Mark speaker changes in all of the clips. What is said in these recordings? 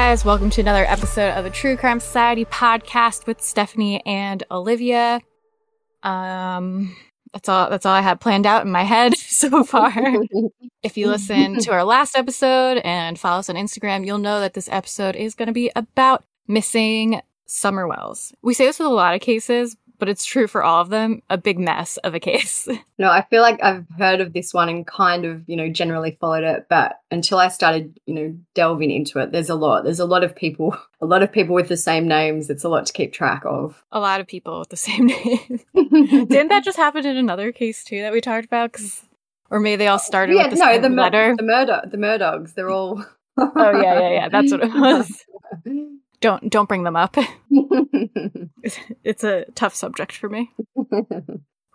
Speaker 1: Guys? Welcome to another episode of the True Crime Society podcast with Stephanie and Olivia. Um, that's all. That's all I had planned out in my head so far. if you listen to our last episode and follow us on Instagram, you'll know that this episode is going to be about missing summer wells. We say this with a lot of cases, but it's true for all of them. A big mess of a case.
Speaker 2: No, I feel like I've heard of this one and kind of, you know, generally followed it, but until I started, you know, delving into it, there's a lot. There's a lot of people, a lot of people with the same names. It's a lot to keep track of.
Speaker 1: A lot of people with the same name. Didn't that just happen in another case too that we talked about? 'Cause- or maybe they all started
Speaker 2: yeah,
Speaker 1: with the
Speaker 2: no,
Speaker 1: same
Speaker 2: the mur-
Speaker 1: letter.
Speaker 2: the murder, the Murdaughs, they're all.
Speaker 1: oh yeah, yeah, yeah. That's what it was. Don't don't bring them up. It's a tough subject for me.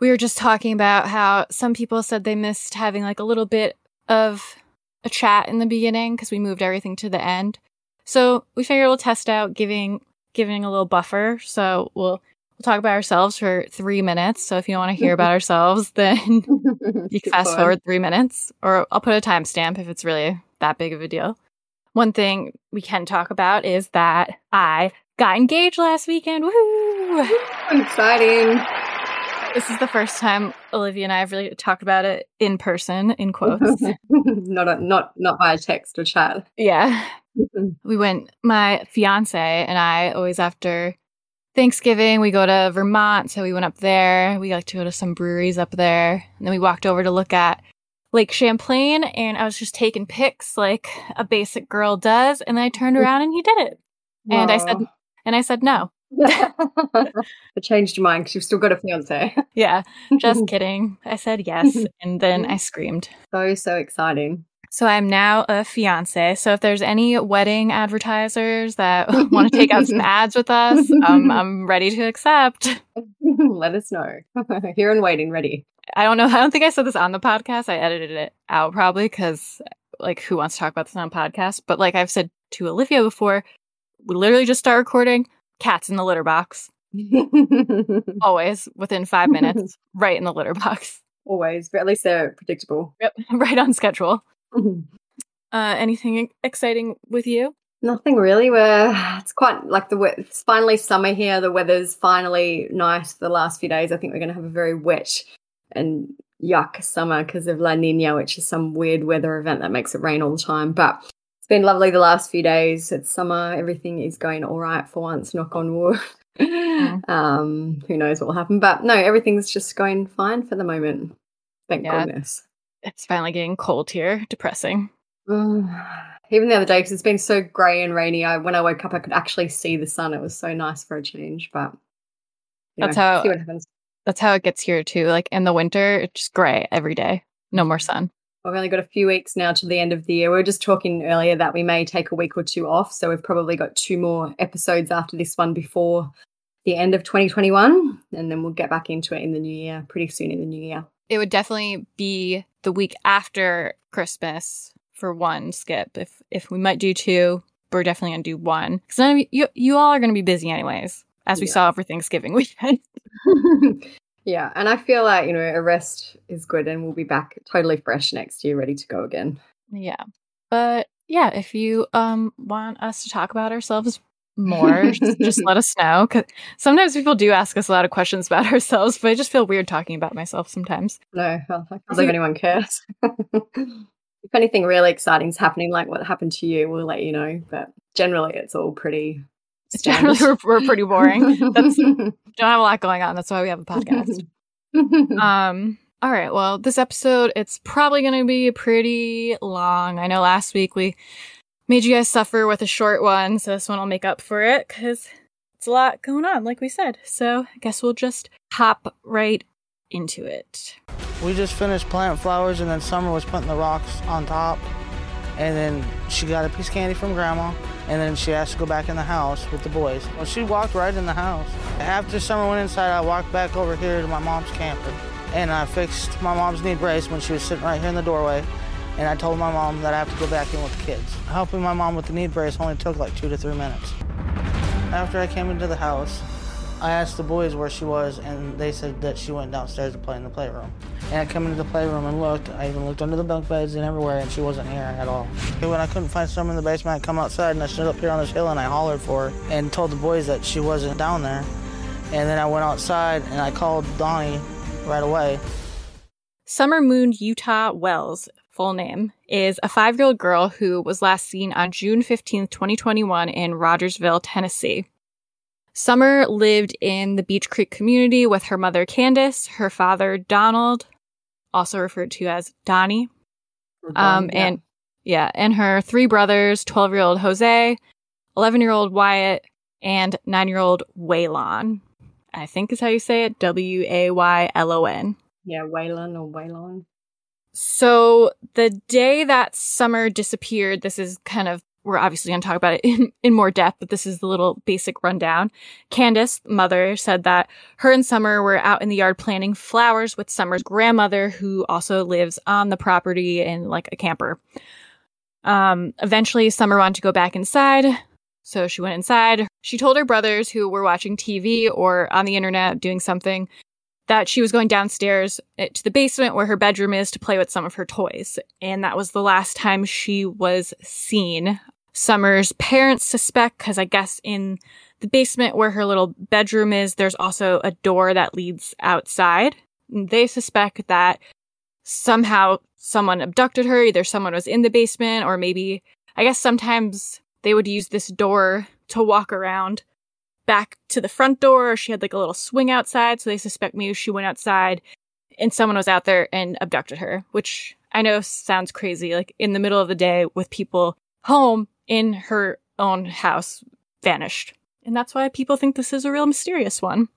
Speaker 1: We were just talking about how some people said they missed having like a little bit of a chat in the beginning because we moved everything to the end. So we figured we'll test out giving giving a little buffer. So we'll we'll talk about ourselves for three minutes. So if you don't want to hear about ourselves, then you can fast forward three minutes, or I'll put a timestamp if it's really that big of a deal. One thing we can talk about is that I got engaged last weekend. Woohoo!
Speaker 2: Exciting.
Speaker 1: This is the first time Olivia and I have really talked about it in person, in quotes.
Speaker 2: not a, not not via text or chat.
Speaker 1: yeah. We went, my fiance and I always after Thanksgiving, we go to Vermont. So we went up there. We like to go to some breweries up there. And then we walked over to look at Lake Champlain and I was just taking pics like a basic girl does. And then I turned around and he did it. And I said, and I said no.
Speaker 2: I changed your mind because you've still got a fiance.
Speaker 1: Yeah, just kidding. I said yes. And then I screamed.
Speaker 2: So so exciting.
Speaker 1: So I'm now a fiance. So if there's any wedding advertisers that want to take out some ads with us, um, I'm ready to accept.
Speaker 2: Let us know. Here and waiting, ready.
Speaker 1: I don't know. I don't think I said this on the podcast. I edited it out probably because, like, who wants to talk about this on a podcast? But like I've said to Olivia before, we literally just start recording. Cats in the litter box, always within five minutes, right in the litter box,
Speaker 2: Always, but at least they're predictable.
Speaker 1: yep, right on schedule. Uh, anything exciting with you?
Speaker 2: Nothing really. We're it's quite like the it's finally summer here. The weather's finally nice. The last few days, I think we're going to have a very wet and yuck summer because of La Nina, which is some weird weather event that makes it rain all the time. But it's been lovely the last few days. It's summer. Everything is going all right for once. Knock on wood. um, who knows what will happen? But no, everything's just going fine for the moment. Thank
Speaker 1: Yeah.
Speaker 2: goodness.
Speaker 1: It's finally getting cold here. Depressing.
Speaker 2: Even the other day, because it's been so grey and rainy, I when I woke up, I could actually see the sun. It was so nice for a change, but
Speaker 1: That's
Speaker 2: know,
Speaker 1: how-
Speaker 2: see what happens.
Speaker 1: That's how it gets here too. Like in the winter, it's just gray every day. No more sun.
Speaker 2: We've only got a few weeks now to the end of the year. We were just talking earlier that we may take a week or two off, so we've probably got two more episodes after this one before the end of 2021, and then we'll get back into it in the new year, pretty soon in the new year.
Speaker 1: It would definitely be the week after Christmas for one skip. If if we might do two, we're definitely gonna do one. Because none of you, you all are gonna be busy anyways, as we
Speaker 2: Yeah.
Speaker 1: saw for Thanksgiving weekend.
Speaker 2: yeah, and I feel like you know a rest is good, and we'll be back totally fresh next year, ready to go again.
Speaker 1: yeah, but yeah, if you um want us to talk about ourselves more, just, let us know. Because sometimes people do ask us a lot of questions about ourselves, but I just feel weird talking about myself sometimes.
Speaker 2: No, I can't believe anyone cares. if anything really exciting's happening, like what happened to you, we'll let you know. But generally, it's all pretty.
Speaker 1: Generally, we're, we're pretty boring. That's don't have a lot going on. That's why we have a podcast. Um, all right. Well, this episode, it's probably going to be pretty long. I know last week we made you guys suffer with a short one, so this one will make up for it because it's a lot going on, like we said. So I guess we'll just hop right into it.
Speaker 3: We just finished planting flowers, and then Summer was putting the rocks on top. And then she got a piece of candy from Grandma, and then she asked to go back in the house with the boys. Well, she walked right in the house. After Summer went inside, I walked back over here to my mom's camper, and I fixed my mom's knee brace when she was sitting right here in the doorway. And I told my mom that I have to go back in with the kids. Helping my mom with the knee brace only took like two to three minutes. After I came into the house, I asked the boys where she was, and they said that she went downstairs to play in the playroom. And I come into the playroom and looked. I even looked under the bunk beds and everywhere, and she wasn't here at all. And when I couldn't find Summer in the basement, I come outside and I stood up here on this hill and I hollered for her and told the boys that she wasn't down there. And then I went outside and I called Donnie right away.
Speaker 1: Summer Moon Utah Wells, full name, is a five year old girl who was last seen on June 15th, 2021, in Rogersville, Tennessee. Summer lived in the Beech Creek community with her mother, Candus, her father, Donald, also referred to as Donnie, um,
Speaker 2: yeah.
Speaker 1: and yeah, and her three brothers 12 year old Jose, 11 year old Wyatt, and nine year old Waylon. I think is how you say it W A Y L O N.
Speaker 2: yeah, Waylon or Waylon.
Speaker 1: So the day that Summer disappeared, this is kind of we're obviously going to talk about it in, in more depth, but this is the little basic rundown. Candus, mother, said that her and Summer were out in the yard planting flowers with Summer's grandmother, who also lives on the property in like a camper. Um, eventually, Summer wanted to go back inside, so she went inside. She told her brothers, who were watching TV or on the internet doing something, that she was going downstairs eh, to the basement where her bedroom is to play with some of her toys. And that was the last time she was seen. Summer's parents suspect, because I guess in the basement where her little bedroom is, there's also a door that leads outside. They suspect that somehow someone abducted her. Either someone was in the basement, or maybe, I guess sometimes they would use this door to walk around back to the front door. She had like a little swing outside. So they suspect maybe she went outside and someone was out there and abducted her, which I know sounds crazy. Like in the middle of the day with people home in her own house vanished. And that's why people think this is a real mysterious one.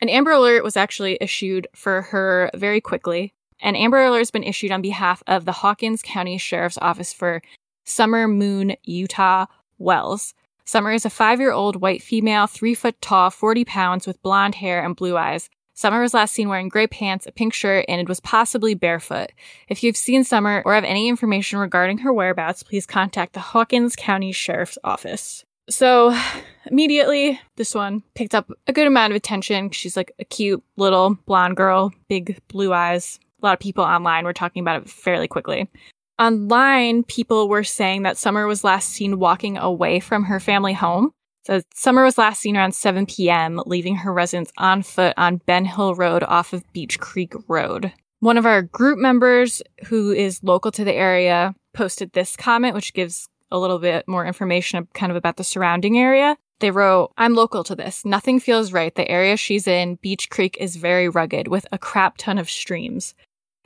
Speaker 1: An Amber Alert was actually issued for her very quickly. An Amber Alert has been issued on behalf of the Hawkins County Sheriff's Office for Summer Moon Utah Wells. Summer is a five year old white female, three foot tall, 40 pounds, with blonde hair and blue eyes. Summer was last seen wearing gray pants, a pink shirt, and it was possibly barefoot. If you've seen Summer or have any information regarding her whereabouts, please contact the Hawkins County Sheriff's Office. So, immediately, this one picked up a good amount of attention. She's like a cute little blonde girl, big blue eyes. A lot of people online were talking about it fairly quickly. Online, people were saying that Summer was last seen walking away from her family home. So Summer was last seen around 7 p.m., leaving her residence on foot on Ben Hill Road off of Beech Creek Road. One of our group members, who is local to the area, posted this comment, which gives a little bit more information kind of about the surrounding area. They wrote, I'm local to this. Nothing feels right. The area she's in, Beech Creek, is very rugged with a crap ton of streams.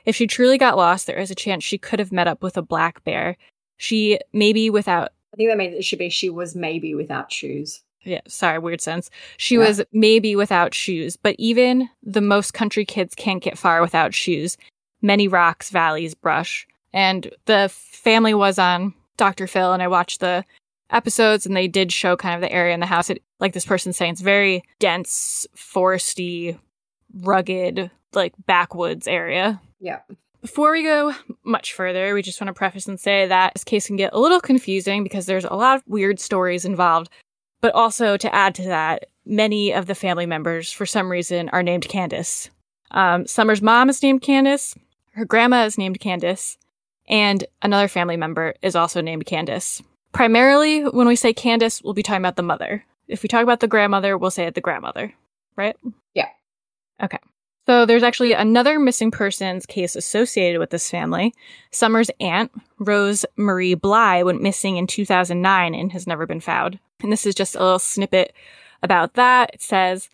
Speaker 1: If she truly got lost, there is a chance she could have met up with a black bear. She, maybe without,
Speaker 2: I think that means it should be she was maybe without shoes.
Speaker 1: yeah, sorry, weird sense. She
Speaker 2: Yeah.
Speaker 1: was maybe without shoes, but even the most country kids can't get far without shoes. Many rocks, valleys, brush. And the family was on Dr. Phil, and I watched the episodes, and they did show kind of the area in the house. It, like this person saying, it's very dense, foresty, rugged, like backwoods area.
Speaker 2: Yeah.
Speaker 1: Before we go much further, we just want to preface and say that this case can get a little confusing because there's a lot of weird stories involved. But also to add to that, many of the family members, for some reason, are named Candus. Um, Summer's mom is named Candus. Her grandma is named Candus. And another family member is also named Candus. Primarily, when we say Candus, we'll be talking about the mother. If we talk about the grandmother, we'll say it the grandmother, right?
Speaker 2: Yeah.
Speaker 1: Okay. So there's actually another missing persons case associated with this family. Summer's aunt, Rose Marie Bly, went missing in 2009 and has never been found. And this is just a little snippet about that. It says,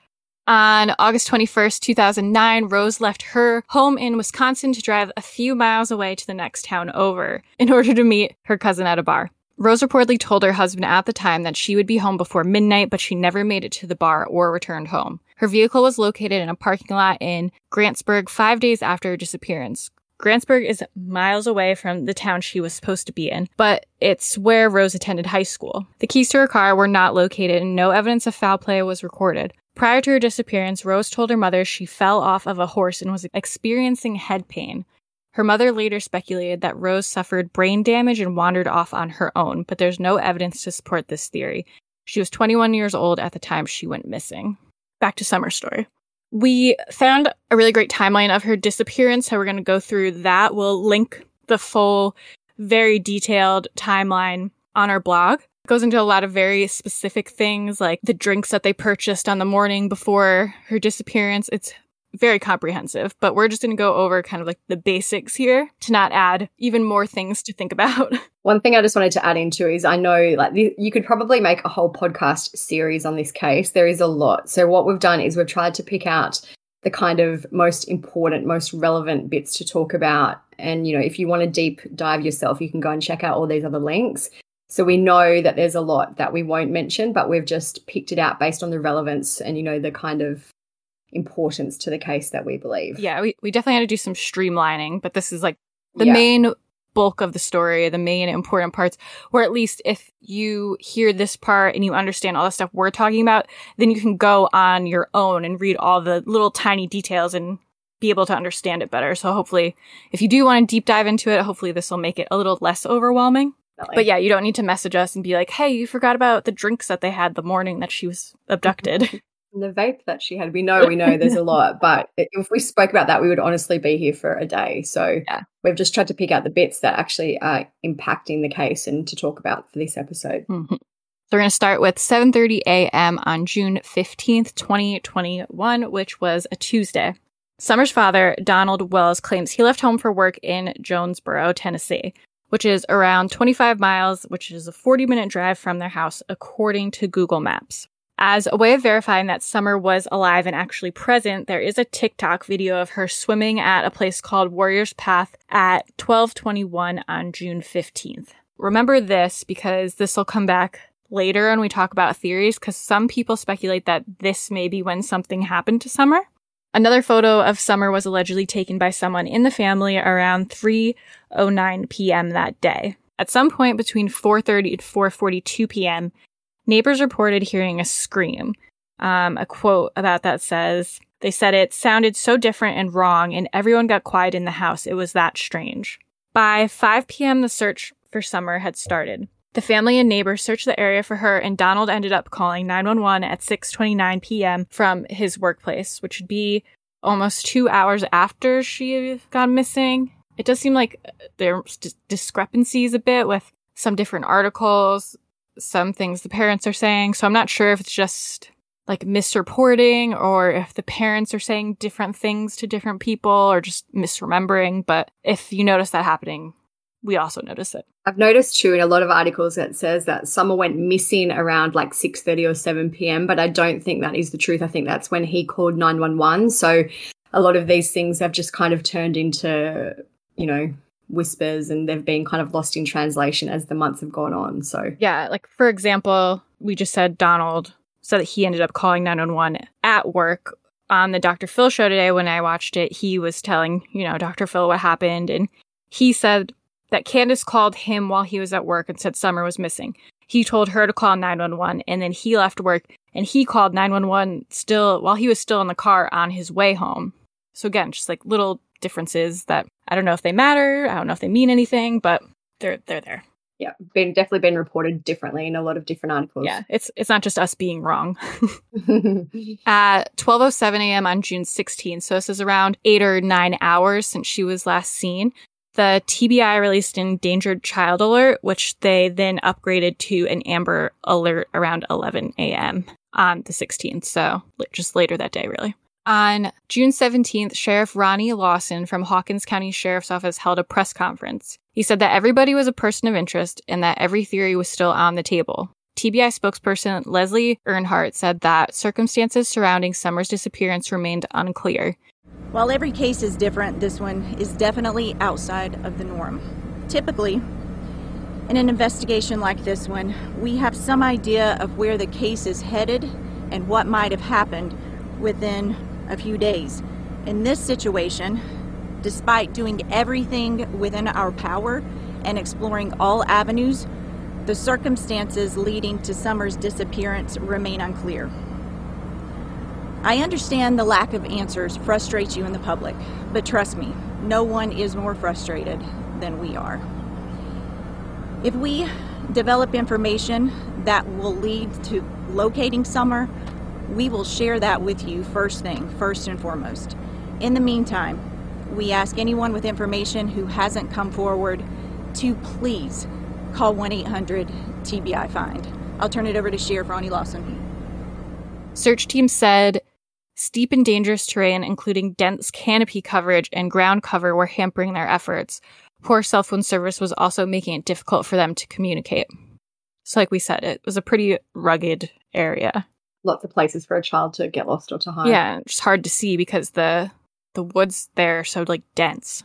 Speaker 1: on August 21st, 2009, Rose left her home in Wisconsin to drive a few miles away to the next town over in order to meet her cousin at a bar. Rose reportedly told her husband at the time that she would be home before midnight, but she never made it to the bar or returned home. Her vehicle was located in a parking lot in Grantsburg five days after her disappearance. Grantsburg is miles away from the town she was supposed to be in, but it's where Rose attended high school. The keys to her car were not located and no evidence of foul play was recorded. Prior to her disappearance, Rose told her mother she fell off of a horse and was experiencing head pain. Her mother later speculated that Rose suffered brain damage and wandered off on her own, but there's no evidence to support this theory. She was 21 years old at the time she went missing. Back to Summer's story. We found a really great timeline of her disappearance, so we're going to go through that. We'll link the full, very detailed timeline on our blog. It goes into a lot of very specific things like the drinks that they purchased on the morning before her disappearance. It's very comprehensive, but we're just going to go over kind of like the basics here to not add even more things to think about.
Speaker 2: One thing I just wanted to add into is I know like you could probably make a whole podcast series on this case. There is a lot. So what we've done is we've tried to pick out the kind of most important, most relevant bits to talk about. And you know, if you want to deep dive yourself, you can go and check out all these other links. So we know that there's a lot that we won't mention, but we've just picked it out based on the relevance and you know the kind of importance to the case that we believe.
Speaker 1: Yeah, we, we definitely had to do some streamlining, but this is like the yeah. main bulk of the story, the main important parts, or at least if you hear this part and you understand all the stuff we're talking about, then you can go on your own and read all the little tiny details and be able to understand it better. So hopefully, if you do want to deep dive into it, hopefully this will make it a little less overwhelming. But yeah, you don't need to message us and be like, hey, you forgot about the drinks that they had the morning that she was abducted.
Speaker 2: the vape that she had. We know, we know there's a lot, but if we spoke about that, we would honestly be here for a day. So yeah. we've just tried to pick out the bits that actually are impacting the case and to talk about for this episode.
Speaker 1: Mm-hmm. So we're going to start with 7:30 a.m. on June 15th, 2021, which was a Tuesday. Summer's father, Donald Wells, claims he left home for work in Jonesborough, Tennessee, which is around 25 miles, which is a 40 minute drive from their house, according to Google Maps. As a way of verifying that Summer was alive and actually present, there is a TikTok video of her swimming at a place called Warriors Path at 1221 on June 15th. Remember this because this will come back later when we talk about theories because some people speculate that this may be when something happened to Summer. Another photo of Summer was allegedly taken by someone in the family around 3:09 p.m. that day. At some point between 4:30 and 4:42 p.m., Neighbors reported hearing a scream. Um, a quote about that says, They said it sounded so different and wrong, and everyone got quiet in the house. It was that strange. By 5 p.m., the search for Summer had started. The family and neighbors searched the area for her, and Donald ended up calling 911 at 6:29 p.m. from his workplace, which would be almost two hours after she got missing. It does seem like there's discrepancies a bit with some different articles some things the parents are saying. So I'm not sure if it's just like misreporting or if the parents are saying different things to different people or just misremembering. But if you notice that happening, we also notice it.
Speaker 2: I've noticed too in a lot of articles that says that Summer went missing around like 6:30 or 7 p.m., but I don't think that is the truth. I think that's when he called 911. So a lot of these things have just kind of turned into, you know, whispers and they've been kind of lost in translation as the months have gone on. So,
Speaker 1: yeah, like for example, we just said Donald said that he ended up calling 911 at work. On the Dr. Phil show today, when I watched it, he was telling, you know, Dr. Phil what happened. And he said that Candus called him while he was at work and said Summer was missing. He told her to call 911 and then he left work and he called 911 still while he was still in the car on his way home. So again, just like little differences that I don't know if they matter. I don't know if they mean anything, but they're they're there.
Speaker 2: Yeah, been definitely been reported differently in a lot of different articles.
Speaker 1: Yeah, it's it's not just us being wrong. At 12:07 a.m. on June 16th, so this is around 8 or 9 hours since she was last seen. The TBI released an endangered child alert, which they then upgraded to an amber alert around 11 a.m. on the 16th. So just later that day, really. On June 17th, Sheriff Ronnie Lawson from Hawkins County Sheriff's Office held a press conference. He said that everybody was a person of interest and that every theory was still on the table. TBI spokesperson Leslie Earhart said that circumstances surrounding Summer's disappearance remained unclear.
Speaker 4: While every case is different, this one is definitely outside of the norm. Typically, in an investigation like this one, we have some idea of where the case is headed and what might have happened within a few days. In this situation, despite doing everything within our power and exploring all avenues, the circumstances leading to Summer's disappearance remain unclear. I understand the lack of answers frustrates you in the public, but trust me, no one is more frustrated than we are. If we develop information that will lead to locating Summer we will share that with you first thing, first and foremost. In the meantime, we ask anyone with information who hasn't come forward to please call 1 800 TBI Find. I'll turn it over to Sheriff Ronnie Lawson.
Speaker 1: Search teams said steep and dangerous terrain, including dense canopy coverage and ground cover, were hampering their efforts. Poor cell phone service was also making it difficult for them to communicate. So, like we said, it was a pretty rugged area.
Speaker 2: Lots of places for a child to get lost or to hide.
Speaker 1: Yeah, it's hard to see because the the woods there are so like dense.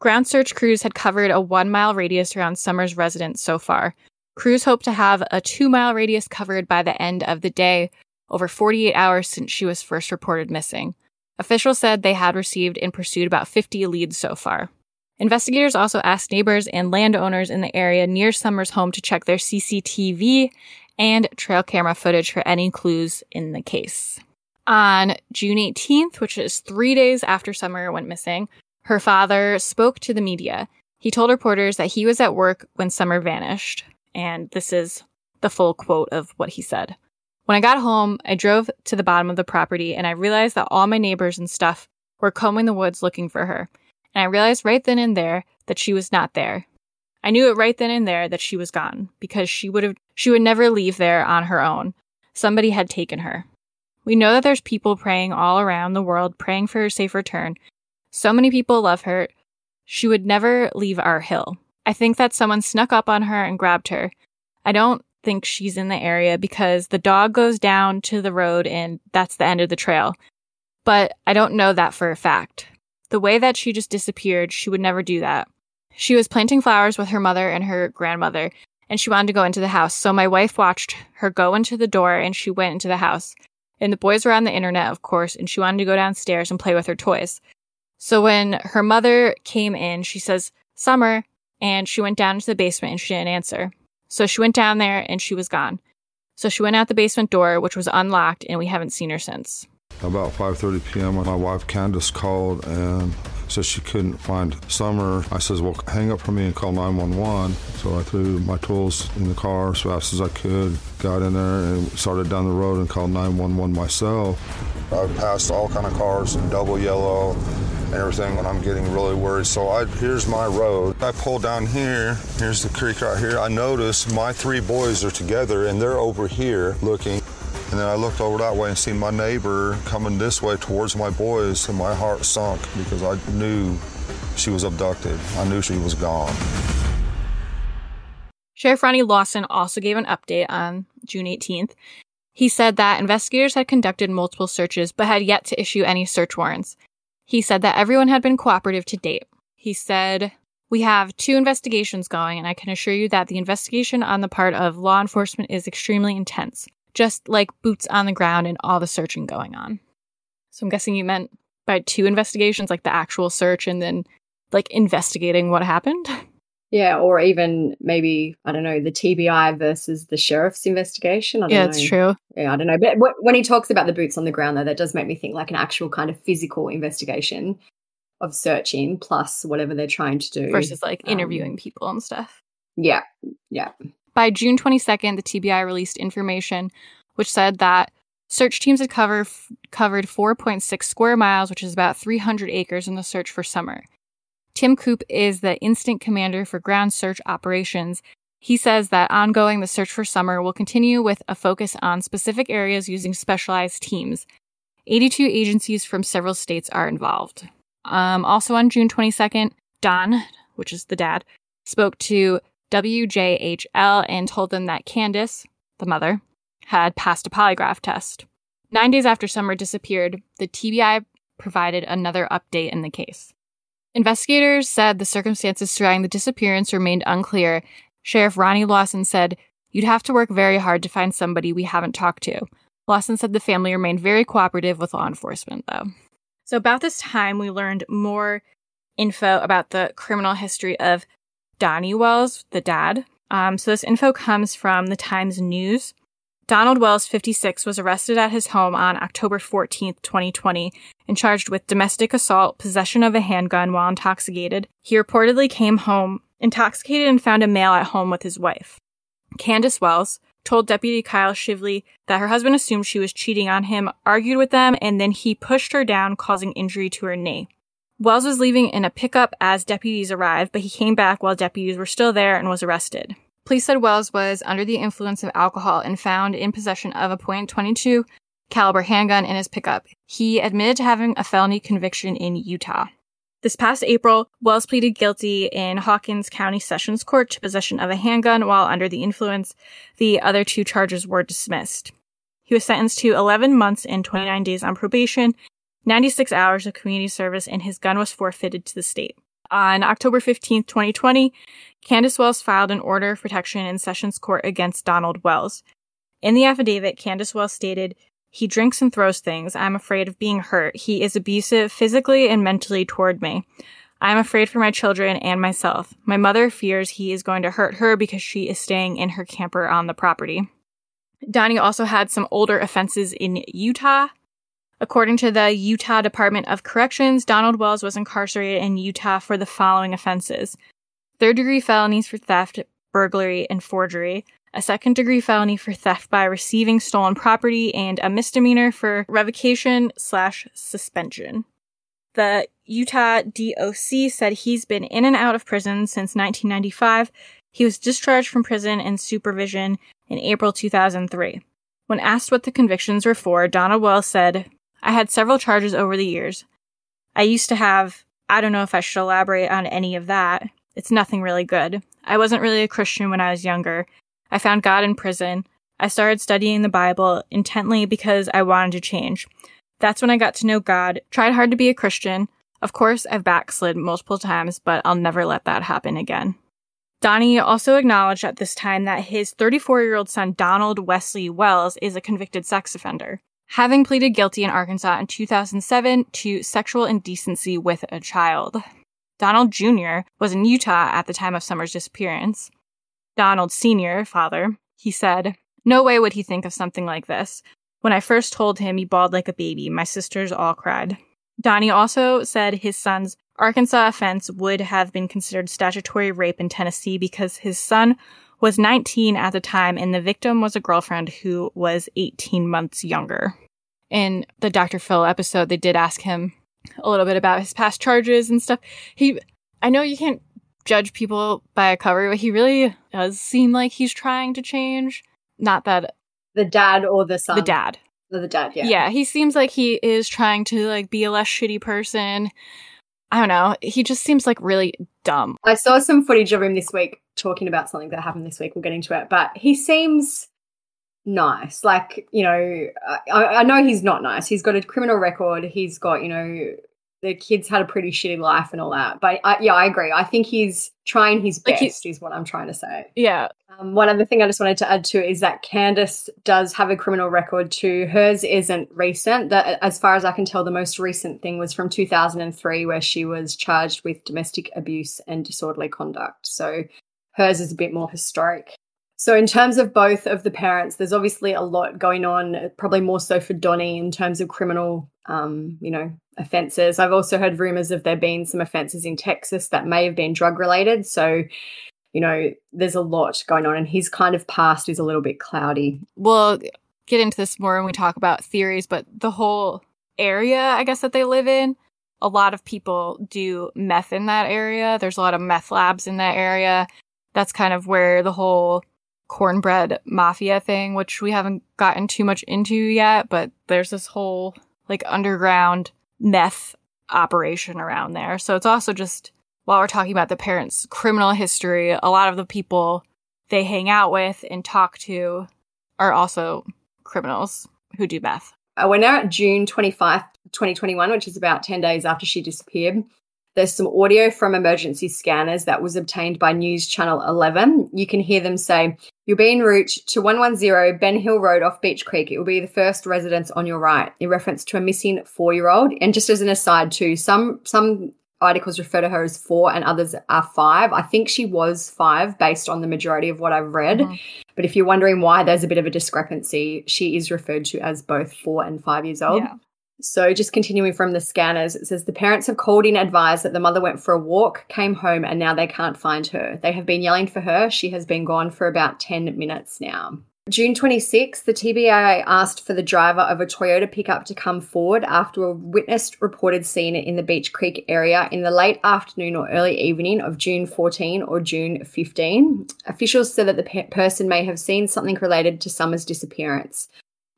Speaker 1: Ground search crews had covered a one mile radius around Summer's residence so far. Crews hope to have a two mile radius covered by the end of the day, over 48 hours since she was first reported missing. Officials said they had received and pursued about 50 leads so far. Investigators also asked neighbors and landowners in the area near Summer's home to check their CCTV and trail camera footage for any clues in the case. On June 18th, which is three days after Summer went missing, her father spoke to the media. He told reporters that he was at work when Summer vanished. And this is the full quote of what he said. When I got home, I drove to the bottom of the property and I realized that all my neighbors and stuff were combing the woods looking for her and I realized right then and there that she was not there. I knew it right then and there that she was gone because she would have she would never leave there on her own. Somebody had taken her. We know that there's people praying all around the world praying for her safe return. So many people love her. She would never leave our hill. I think that someone snuck up on her and grabbed her. I don't think she's in the area because the dog goes down to the road and that's the end of the trail. But I don't know that for a fact. The way that she just disappeared, she would never do that. She was planting flowers with her mother and her grandmother, and she wanted to go into the house. So my wife watched her go into the door and she went into the house. And the boys were on the internet, of course, and she wanted to go downstairs and play with her toys. So when her mother came in, she says, Summer, and she went down into the basement and she didn't answer. So she went down there and she was gone. So she went out the basement door, which was unlocked, and we haven't seen her since.
Speaker 5: About 5:30 p.m., my wife Candus called and said she couldn't find Summer. I says, "Well, hang up for me and call 911." So I threw my tools in the car as fast as I could, got in there, and started down the road and called 911 myself. I passed all kind of cars double yellow and everything when I'm getting really worried. So I here's my road. I pull down here. Here's the creek right here. I notice my three boys are together and they're over here looking. And then I looked over that way and seen my neighbor coming this way towards my boys, and my heart sunk because I knew she was abducted. I knew she was gone.
Speaker 1: Sheriff Ronnie Lawson also gave an update on June 18th. He said that investigators had conducted multiple searches but had yet to issue any search warrants. He said that everyone had been cooperative to date. He said, We have two investigations going, and I can assure you that the investigation on the part of law enforcement is extremely intense just like boots on the ground and all the searching going on. So I'm guessing you meant by two investigations, like the actual search and then like investigating what happened.
Speaker 2: Yeah, or even maybe I don't know the TBI versus the sheriff's investigation. I
Speaker 1: yeah,
Speaker 2: know.
Speaker 1: it's true.
Speaker 2: Yeah, I don't know. But when he talks about the boots on the ground, though, that does make me think like an actual kind of physical investigation of searching plus whatever they're trying to do
Speaker 1: versus like interviewing um, people and stuff.
Speaker 2: Yeah, yeah.
Speaker 1: By June 22nd, the TBI released information which said that search teams had cover, covered 4.6 square miles, which is about 300 acres, in the search for Summer. Tim Coop is the instant commander for ground search operations. He says that ongoing, the search for Summer will continue with a focus on specific areas using specialized teams. 82 agencies from several states are involved. Um, also on June 22nd, Don, which is the dad, spoke to WJHL and told them that Candus, the mother, had passed a polygraph test. Nine days after Summer disappeared, the TBI provided another update in the case. Investigators said the circumstances surrounding the disappearance remained unclear. Sheriff Ronnie Lawson said, You'd have to work very hard to find somebody we haven't talked to. Lawson said the family remained very cooperative with law enforcement, though. So, about this time, we learned more info about the criminal history of Donnie Wells, the dad. Um, so this info comes from the Times News. Donald Wells, 56, was arrested at his home on October 14, 2020, and charged with domestic assault, possession of a handgun while intoxicated. He reportedly came home intoxicated and found a male at home with his wife. Candus Wells, told Deputy Kyle Shively that her husband assumed she was cheating on him, argued with them, and then he pushed her down, causing injury to her knee. Wells was leaving in a pickup as deputies arrived, but he came back while deputies were still there and was arrested. Police said Wells was under the influence of alcohol and found in possession of a .22 caliber handgun in his pickup. He admitted to having a felony conviction in Utah. This past April, Wells pleaded guilty in Hawkins County Sessions Court to possession of a handgun while under the influence. The other two charges were dismissed. He was sentenced to 11 months and 29 days on probation, 96 hours of community service, and his gun was forfeited to the state. On October 15, 2020, Candus Wells filed an order of protection in Sessions Court against Donald Wells. In the affidavit, Candus Wells stated, he drinks and throws things. I'm afraid of being hurt. He is abusive physically and mentally toward me. I'm afraid for my children and myself. My mother fears he is going to hurt her because she is staying in her camper on the property. Donnie also had some older offenses in Utah. According to the Utah Department of Corrections, Donald Wells was incarcerated in Utah for the following offenses third degree felonies for theft, burglary, and forgery, a second degree felony for theft by receiving stolen property, and a misdemeanor for revocation slash suspension. The Utah DOC said he's been in and out of prison since 1995. He was discharged from prison in supervision in April 2003. When asked what the convictions were for, Donald Wells said, I had several charges over the years. I used to have, I don't know if I should elaborate on any of that. It's nothing really good. I wasn't really a Christian when I was younger. I found God in prison. I started studying the Bible intently because I wanted to change. That's when I got to know God, tried hard to be a Christian. Of course, I've backslid multiple times, but I'll never let that happen again. Donnie also acknowledged at this time that his 34 year old son, Donald Wesley Wells, is a convicted sex offender, having pleaded guilty in Arkansas in 2007 to sexual indecency with a child. Donald Jr. was in Utah at the time of Summer's disappearance. Donald Sr., father, he said, No way would he think of something like this. When I first told him, he bawled like a baby. My sisters all cried. Donnie also said his son's Arkansas offense would have been considered statutory rape in Tennessee because his son was 19 at the time and the victim was a girlfriend who was 18 months younger. In the Dr. Phil episode, they did ask him a little bit about his past charges and stuff. He, I know you can't judge people by a cover, but he really does seem like he's trying to change. Not that
Speaker 2: the dad or the son.
Speaker 1: The dad.
Speaker 2: The dad, yeah.
Speaker 1: Yeah, he seems like he is trying to like be a less shitty person. I don't know. He just seems like really dumb.
Speaker 2: I saw some footage of him this week talking about something that happened this week. We'll get into it, but he seems nice. Like, you know, I, I know he's not nice. He's got a criminal record. He's got, you know, the kids had a pretty shitty life and all that. But I, yeah, I agree. I think he's trying his best, like is what I'm trying to say.
Speaker 1: Yeah.
Speaker 2: Um, one other thing I just wanted to add to is that Candus does have a criminal record too. Hers isn't recent. That, as far as I can tell, the most recent thing was from 2003, where she was charged with domestic abuse and disorderly conduct. So hers is a bit more historic. So, in terms of both of the parents, there's obviously a lot going on, probably more so for Donnie in terms of criminal, um, you know, offences. I've also heard rumours of there being some offences in Texas that may have been drug related. So, you know, there's a lot going on, and his kind of past is a little bit cloudy.
Speaker 1: We'll get into this more when we talk about theories, but the whole area, I guess, that they live in, a lot of people do meth in that area. There's a lot of meth labs in that area. That's kind of where the whole cornbread mafia thing, which we haven't gotten too much into yet, but there's this whole like underground meth operation around there. So it's also just while we're talking about the parents' criminal history, a lot of the people they hang out with and talk to are also criminals who do meth.
Speaker 2: Uh, we're now at June 25th, 2021, which is about 10 days after she disappeared. There's some audio from emergency scanners that was obtained by News Channel 11. You can hear them say, You'll be en route to 110 Ben Hill Road off Beech Creek. It will be the first residence on your right, in reference to a missing four year old. And just as an aside, too, some, some articles refer to her as four and others are five. I think she was five based on the majority of what I've read. Mm-hmm. But if you're wondering why there's a bit of a discrepancy, she is referred to as both four and five years old. Yeah. So, just continuing from the scanners, it says the parents have called in advised that the mother went for a walk, came home, and now they can't find her. They have been yelling for her. She has been gone for about 10 minutes now. June 26, the TBI asked for the driver of a Toyota pickup to come forward after a witness reported seeing it in the Beech Creek area in the late afternoon or early evening of June 14 or June 15. Officials said that the pe- person may have seen something related to Summer's disappearance.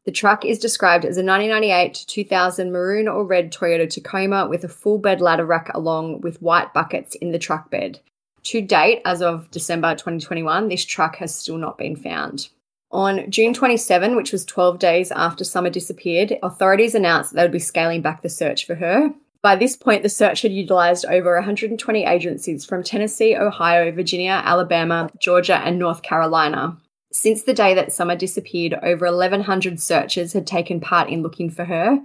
Speaker 2: The truck is described as a 1998 to 2000 maroon or red Toyota Tacoma with a full bed ladder rack along with white buckets in the truck bed. To date, as of December 2021, this truck has still not been found. On June 27, which was 12 days after Summer disappeared, authorities announced that they would be scaling back the search for her. By this point, the search had utilised over 120 agencies from Tennessee, Ohio, Virginia, Alabama, Georgia, and North Carolina. Since the day that Summer disappeared, over 1,100 searchers had taken part in looking for her.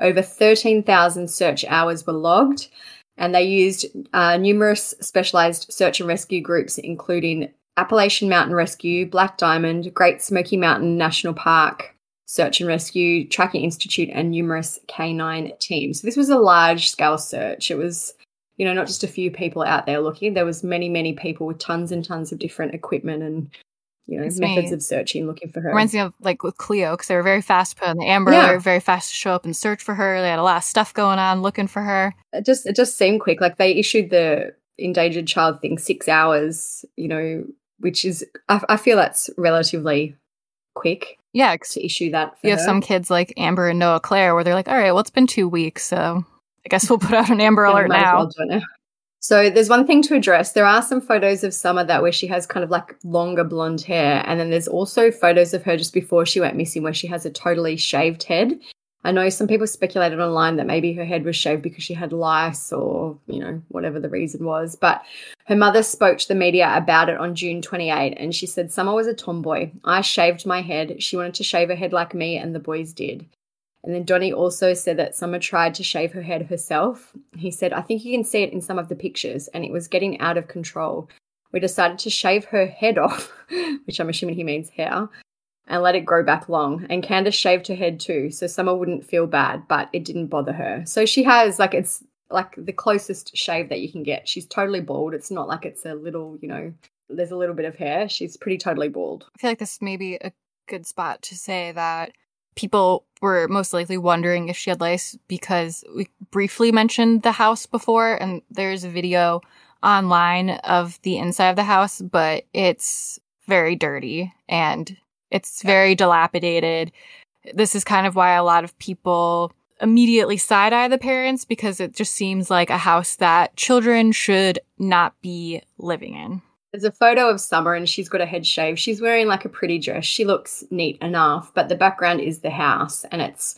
Speaker 2: Over 13,000 search hours were logged, and they used uh, numerous specialised search and rescue groups, including Appalachian Mountain Rescue, Black Diamond, Great Smoky Mountain National Park, Search and Rescue, Tracking Institute, and numerous canine teams. So this was a large scale search. It was, you know, not just a few people out there looking. There was many, many people with tons and tons of different equipment and you know
Speaker 1: It's
Speaker 2: methods
Speaker 1: me.
Speaker 2: of searching, looking for her.
Speaker 1: Reminds me of like with Cleo because they were very fast put on the Amber.
Speaker 2: Yeah.
Speaker 1: They were very fast to show up and search for her. They had a lot of stuff going on looking for her.
Speaker 2: it just it just seemed quick. Like they issued the endangered child thing six hours. You know, which is I, I feel that's relatively quick
Speaker 1: Yeah,
Speaker 2: to issue that. For
Speaker 1: you have
Speaker 2: her.
Speaker 1: some kids like Amber and Noah Claire where they're like, all right, well, it's been two weeks, so I guess we'll put out an Amber alert now.
Speaker 2: well now. So there's one thing to address. There are some photos of Summer that where she has kind of like longer blonde hair, and then there's also photos of her just before she went missing where she has a totally shaved head. I know some people speculated online that maybe her head was shaved because she had lice or, you know, whatever the reason was. But her mother spoke to the media about it on June 28 and she said, Summer was a tomboy. I shaved my head. She wanted to shave her head like me, and the boys did. And then Donnie also said that Summer tried to shave her head herself. He said, I think you can see it in some of the pictures, and it was getting out of control. We decided to shave her head off, which I'm assuming he means hair, and let it grow back long. And Candus shaved her head too, so Summer wouldn't feel bad, but it didn't bother her. So she has, like, it's like the closest shave that you can get. She's totally bald. It's not like it's a little, you know, there's a little bit of hair. She's pretty totally bald.
Speaker 1: I feel like this may be a good spot to say that people were most likely wondering if she had lice because we briefly mentioned the house before, and there's a video online of the inside of the house, but it's very dirty and it's very dilapidated. This is kind of why a lot of people immediately side eye the parents because it just seems like a house that children should not be living in.
Speaker 2: There's a photo of Summer and she's got a head shave. She's wearing like a pretty dress. She looks neat enough, but the background is the house and it's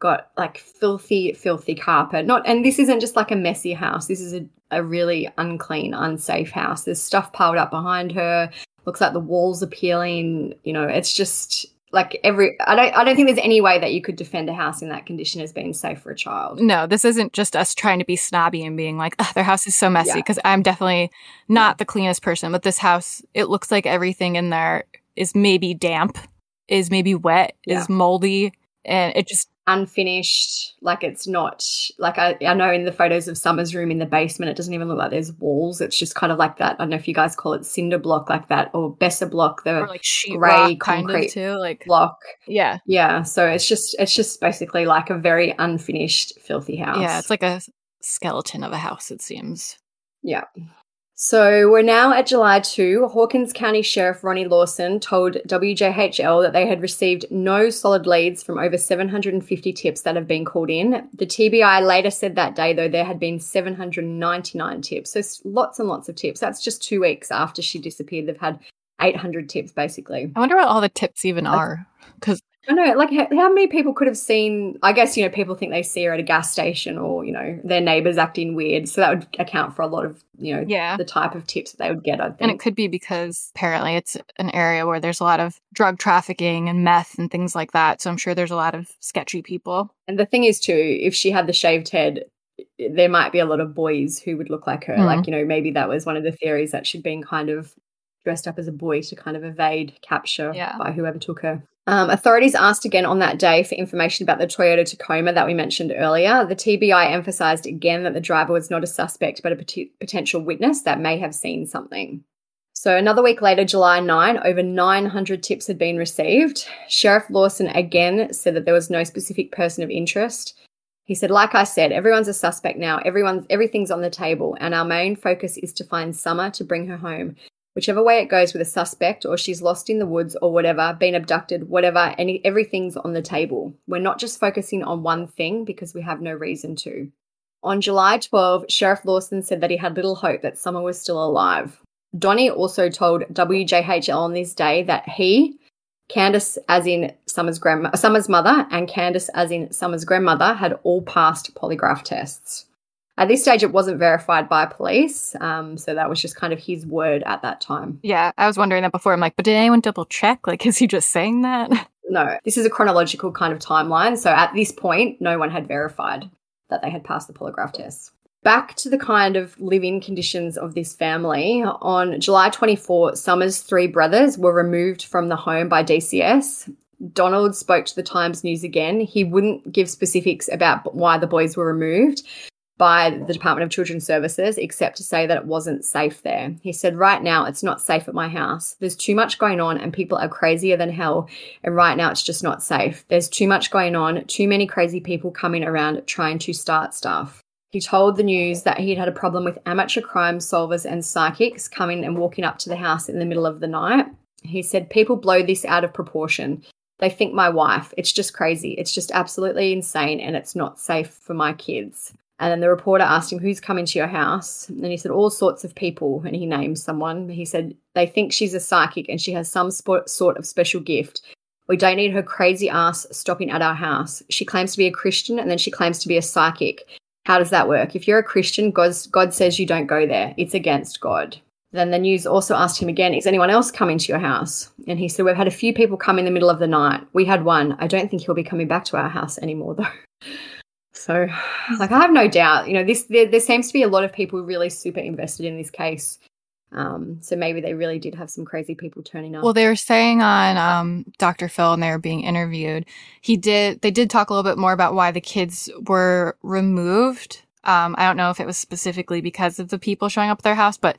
Speaker 2: got like filthy, filthy carpet. Not and this isn't just like a messy house. This is a, a really unclean, unsafe house. There's stuff piled up behind her. Looks like the walls are peeling. You know, it's just like every I don't I don't think there's any way that you could defend a house in that condition as being safe for a child.
Speaker 1: No, this isn't just us trying to be snobby and being like, "Ugh, their house is so messy.
Speaker 2: Yeah.
Speaker 1: Because I'm definitely not the cleanest person, but this house, it looks like everything in there is maybe damp, is maybe wet,
Speaker 2: Yeah.
Speaker 1: is moldy, and it just
Speaker 2: unfinished. Like it's not like I, I know in the photos of Summer's room in the basement, it doesn't even look like there's walls. It's just kind of like that. I don't know if you guys call it cinder block like that or Besser block, the
Speaker 1: or like sheetrock
Speaker 2: grey
Speaker 1: kind of
Speaker 2: concrete
Speaker 1: too. Like,
Speaker 2: block.
Speaker 1: yeah,
Speaker 2: Yeah. So it's just it's just basically like a very unfinished, filthy house.
Speaker 1: yeah, it's like a skeleton of a house. It seems.
Speaker 2: Yeah. So we're now at July 2. Hawkins County Sheriff Ronnie Lawson told WJHL that they had received no solid leads from over 750 tips that have been called in. The TBI later said that day, though, there had been 799 tips. So lots and lots of tips. That's just two weeks after she disappeared. They've had 800 tips, basically.
Speaker 1: I wonder what all the tips even are. Because
Speaker 2: I know, like, how, how many people could have seen? I guess, you know, people think they see her at a gas station or, you know, their neighbors acting weird. So that would account for a lot of, you know,
Speaker 1: yeah,
Speaker 2: the type of tips that they would get, I think.
Speaker 1: And it could be because apparently it's an area where there's a lot of drug trafficking and meth and things like that. So I'm sure there's a lot of sketchy people.
Speaker 2: And the thing is, too, if she had the shaved head, there might be a lot of boys who would look like her.
Speaker 1: Mhm.
Speaker 2: Like, you know, maybe that was one of the theories that she'd been kind of dressed up as a boy to kind of evade capture
Speaker 1: Yeah.
Speaker 2: by whoever took her. Um, authorities asked again on that day for information about the Toyota Tacoma that we mentioned earlier. The TBI emphasized again that the driver was not a suspect but a pot- potential witness that may have seen something. So, another week later, July 9, over 900 tips had been received. Sheriff Lawson again said that there was no specific person of interest. He said, like I said, everyone's a suspect now. Everyone's everything's on the table, and our main focus is to find Summer to bring her home. Whichever way it goes with a suspect, or she's lost in the woods, or whatever, been abducted, whatever, any everything's on the table. We're not just focusing on one thing because we have no reason to. On July 12, Sheriff Lawson said that he had little hope that Summer was still alive. Donnie also told WJHL on this day that he, Candus, as in Summer's grandma, Summer's mother, and Candus, as in Summer's grandmother, had all passed polygraph tests. At this stage, it wasn't verified by police, um, so that was just kind of his word at that time.
Speaker 1: Yeah, I was wondering that before. I'm like, but did anyone double check? Like, is he just saying that?
Speaker 2: No, this is a chronological kind of timeline. So at this point, no one had verified that they had passed the polygraph tests. Back to the kind of living conditions of this family. On July 24, Summers' three brothers were removed from the home by DCS. Donald spoke to the Times News again. He wouldn't give specifics about why the boys were removed by the Department of Children's Services, except to say that it wasn't safe there. He said, Right now, it's not safe at my house. There's too much going on, and people are crazier than hell. And right now, it's just not safe. There's too much going on, too many crazy people coming around trying to start stuff. He told the news that he'd had a problem with amateur crime solvers and psychics coming and walking up to the house in the middle of the night. He said, People blow this out of proportion. They think my wife. It's just crazy. It's just absolutely insane and it's not safe for my kids. And then the reporter asked him, Who's coming to your house? And he said, All sorts of people. And he named someone. He said, They think she's a psychic and she has some sort of special gift. We don't need her crazy ass stopping at our house. She claims to be a Christian and then she claims to be a psychic. How does that work? If you're a Christian, God's, God says you don't go there. It's against God. Then the news also asked him again, Is anyone else coming to your house? And he said, We've had a few people come in the middle of the night. We had one. I don't think he'll be coming back to our house anymore, though. So, like, I have no doubt, you know, this there, there seems to be a lot of people really super invested in this case. Um, so maybe they really did have some crazy people turning up.
Speaker 1: Well, they were saying on um, Dr. Phil and they were being interviewed. He did. They did talk a little bit more about why the kids were removed. Um, I don't know if it was specifically because of the people showing up at their house, but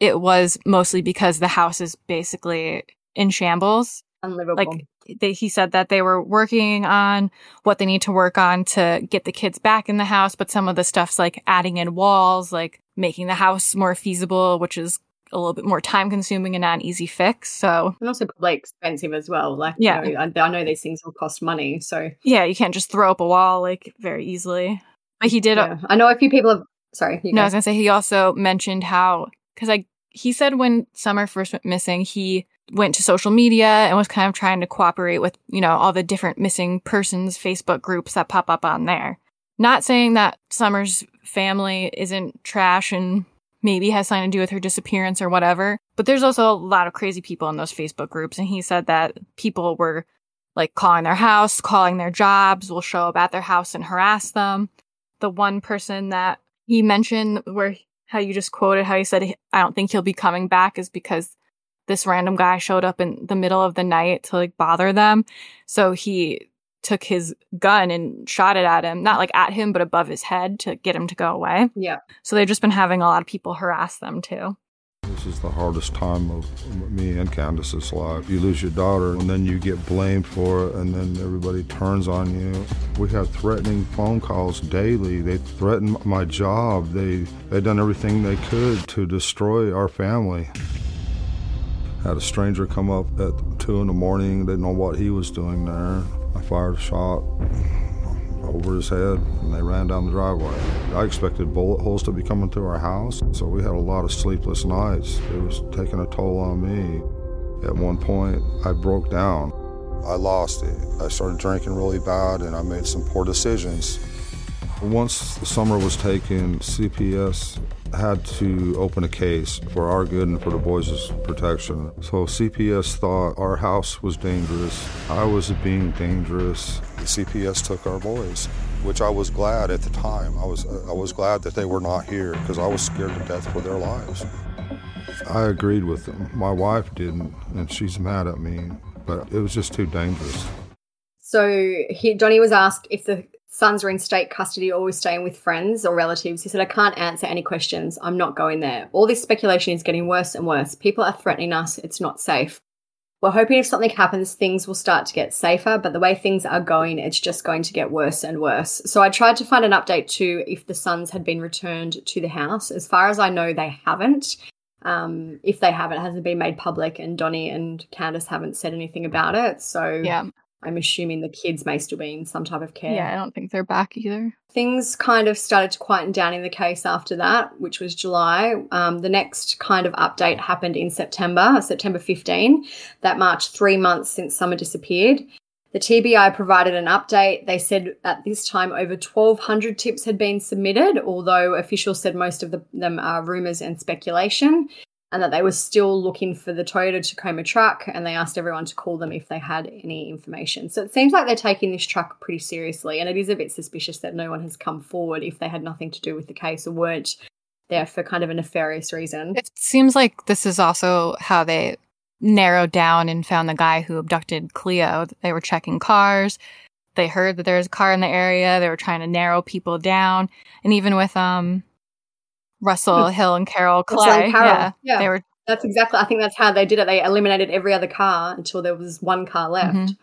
Speaker 1: it was mostly because the house is basically in shambles.
Speaker 2: Unlivable.
Speaker 1: Like they, he said that they were working on what they need to work on to get the kids back in the house, but some of the stuff's like adding in walls, like making the house more feasible, which is a little bit more time consuming and not an easy fix. So,
Speaker 2: and also probably expensive as well. Like,
Speaker 1: yeah,
Speaker 2: you know, I, I, know these things will cost money. So,
Speaker 1: yeah, you can't just throw up a wall like very easily. But he did.
Speaker 2: Uh, yeah. I know a few people have. Sorry.
Speaker 1: no, go. I was gonna say he also mentioned how because I he said when Summer first went missing, he went to social media and was kind of trying to cooperate with, you know, all the different missing persons Facebook groups that pop up on there. Not saying that Summer's family isn't trash and maybe has something to do with her disappearance or whatever, but there's also a lot of crazy people in those Facebook groups. And he said that people were like calling their house, calling their jobs, will show up at their house and harass them. The one person that he mentioned where how you just quoted how he said, I don't think he'll be coming back is because this random guy showed up in the middle of the night to like bother them. So he took his gun and shot it at him, not like at him, but above his head to get him to go away.
Speaker 2: Yeah.
Speaker 1: So they've just been having a lot of people harass them too.
Speaker 5: This is the hardest time of me and Candus's life. You lose your daughter, and then you get blamed for it, and then everybody turns on you. We have threatening phone calls daily. They threatened my job. They they done everything they could to destroy our family. Had a stranger come up at two in the morning. Didn't know what he was doing there. I fired a shot over his head and they ran down the driveway. I expected bullet holes to be coming through our house, so we had a lot of sleepless nights. It was taking a toll on me. At one point, I broke down. I lost it. I started drinking really bad and I made some poor decisions. Once the summer was taken, CPS had to open a case for our good and for the boys' protection. So CPS thought our house was dangerous. I was being dangerous. The CPS took our boys, which I was glad at the time. I was I was glad that they were not here because I was scared to death for their lives. I agreed with them. My wife didn't, and she's mad at me, but it was just too dangerous.
Speaker 2: So he, Johnny was asked if the sons are in state custody, always staying with friends or relatives. He said, I can't answer any questions. I'm not going there. All this speculation is getting worse and worse. People are threatening us. It's not safe. We're hoping if something happens, things will start to get safer, but the way things are going, it's just going to get worse and worse. So I tried to find an update too if the sons had been returned to the house. As far as I know, they haven't. Um, if they have, it hasn't been made public, and Donnie and Candus haven't said anything about it. So
Speaker 1: Yeah.
Speaker 2: I'm assuming the kids may still be in some type of care.
Speaker 1: Yeah, I don't think they're back either.
Speaker 2: Things kind of started to quieten down in the case after that, which was July. Um, the next kind of update happened in September, September 15. That marked three months since Summer disappeared. The TBI provided an update. They said at this time over 1,200 tips had been submitted, although officials said most of the, them are rumours and speculation, and that they were still looking for the Toyota Tacoma truck, and they asked everyone to call them if they had any information. So it seems like they're taking this truck pretty seriously, and it is a bit suspicious that no one has come forward if they had nothing to do with the case or weren't there for kind of a nefarious reason.
Speaker 1: It seems like this is also how they narrowed down and found the guy who abducted Cleo. They were checking cars. They heard that there was a car in the area. They were trying to narrow people down. And even with um Russell Hill and Carol
Speaker 2: Russell and
Speaker 1: Clay,
Speaker 2: Carol,
Speaker 1: yeah,
Speaker 2: yeah.
Speaker 1: they were
Speaker 2: That's exactly, I think that's how they did it. They eliminated every other car until there was one car left.
Speaker 1: Mhm.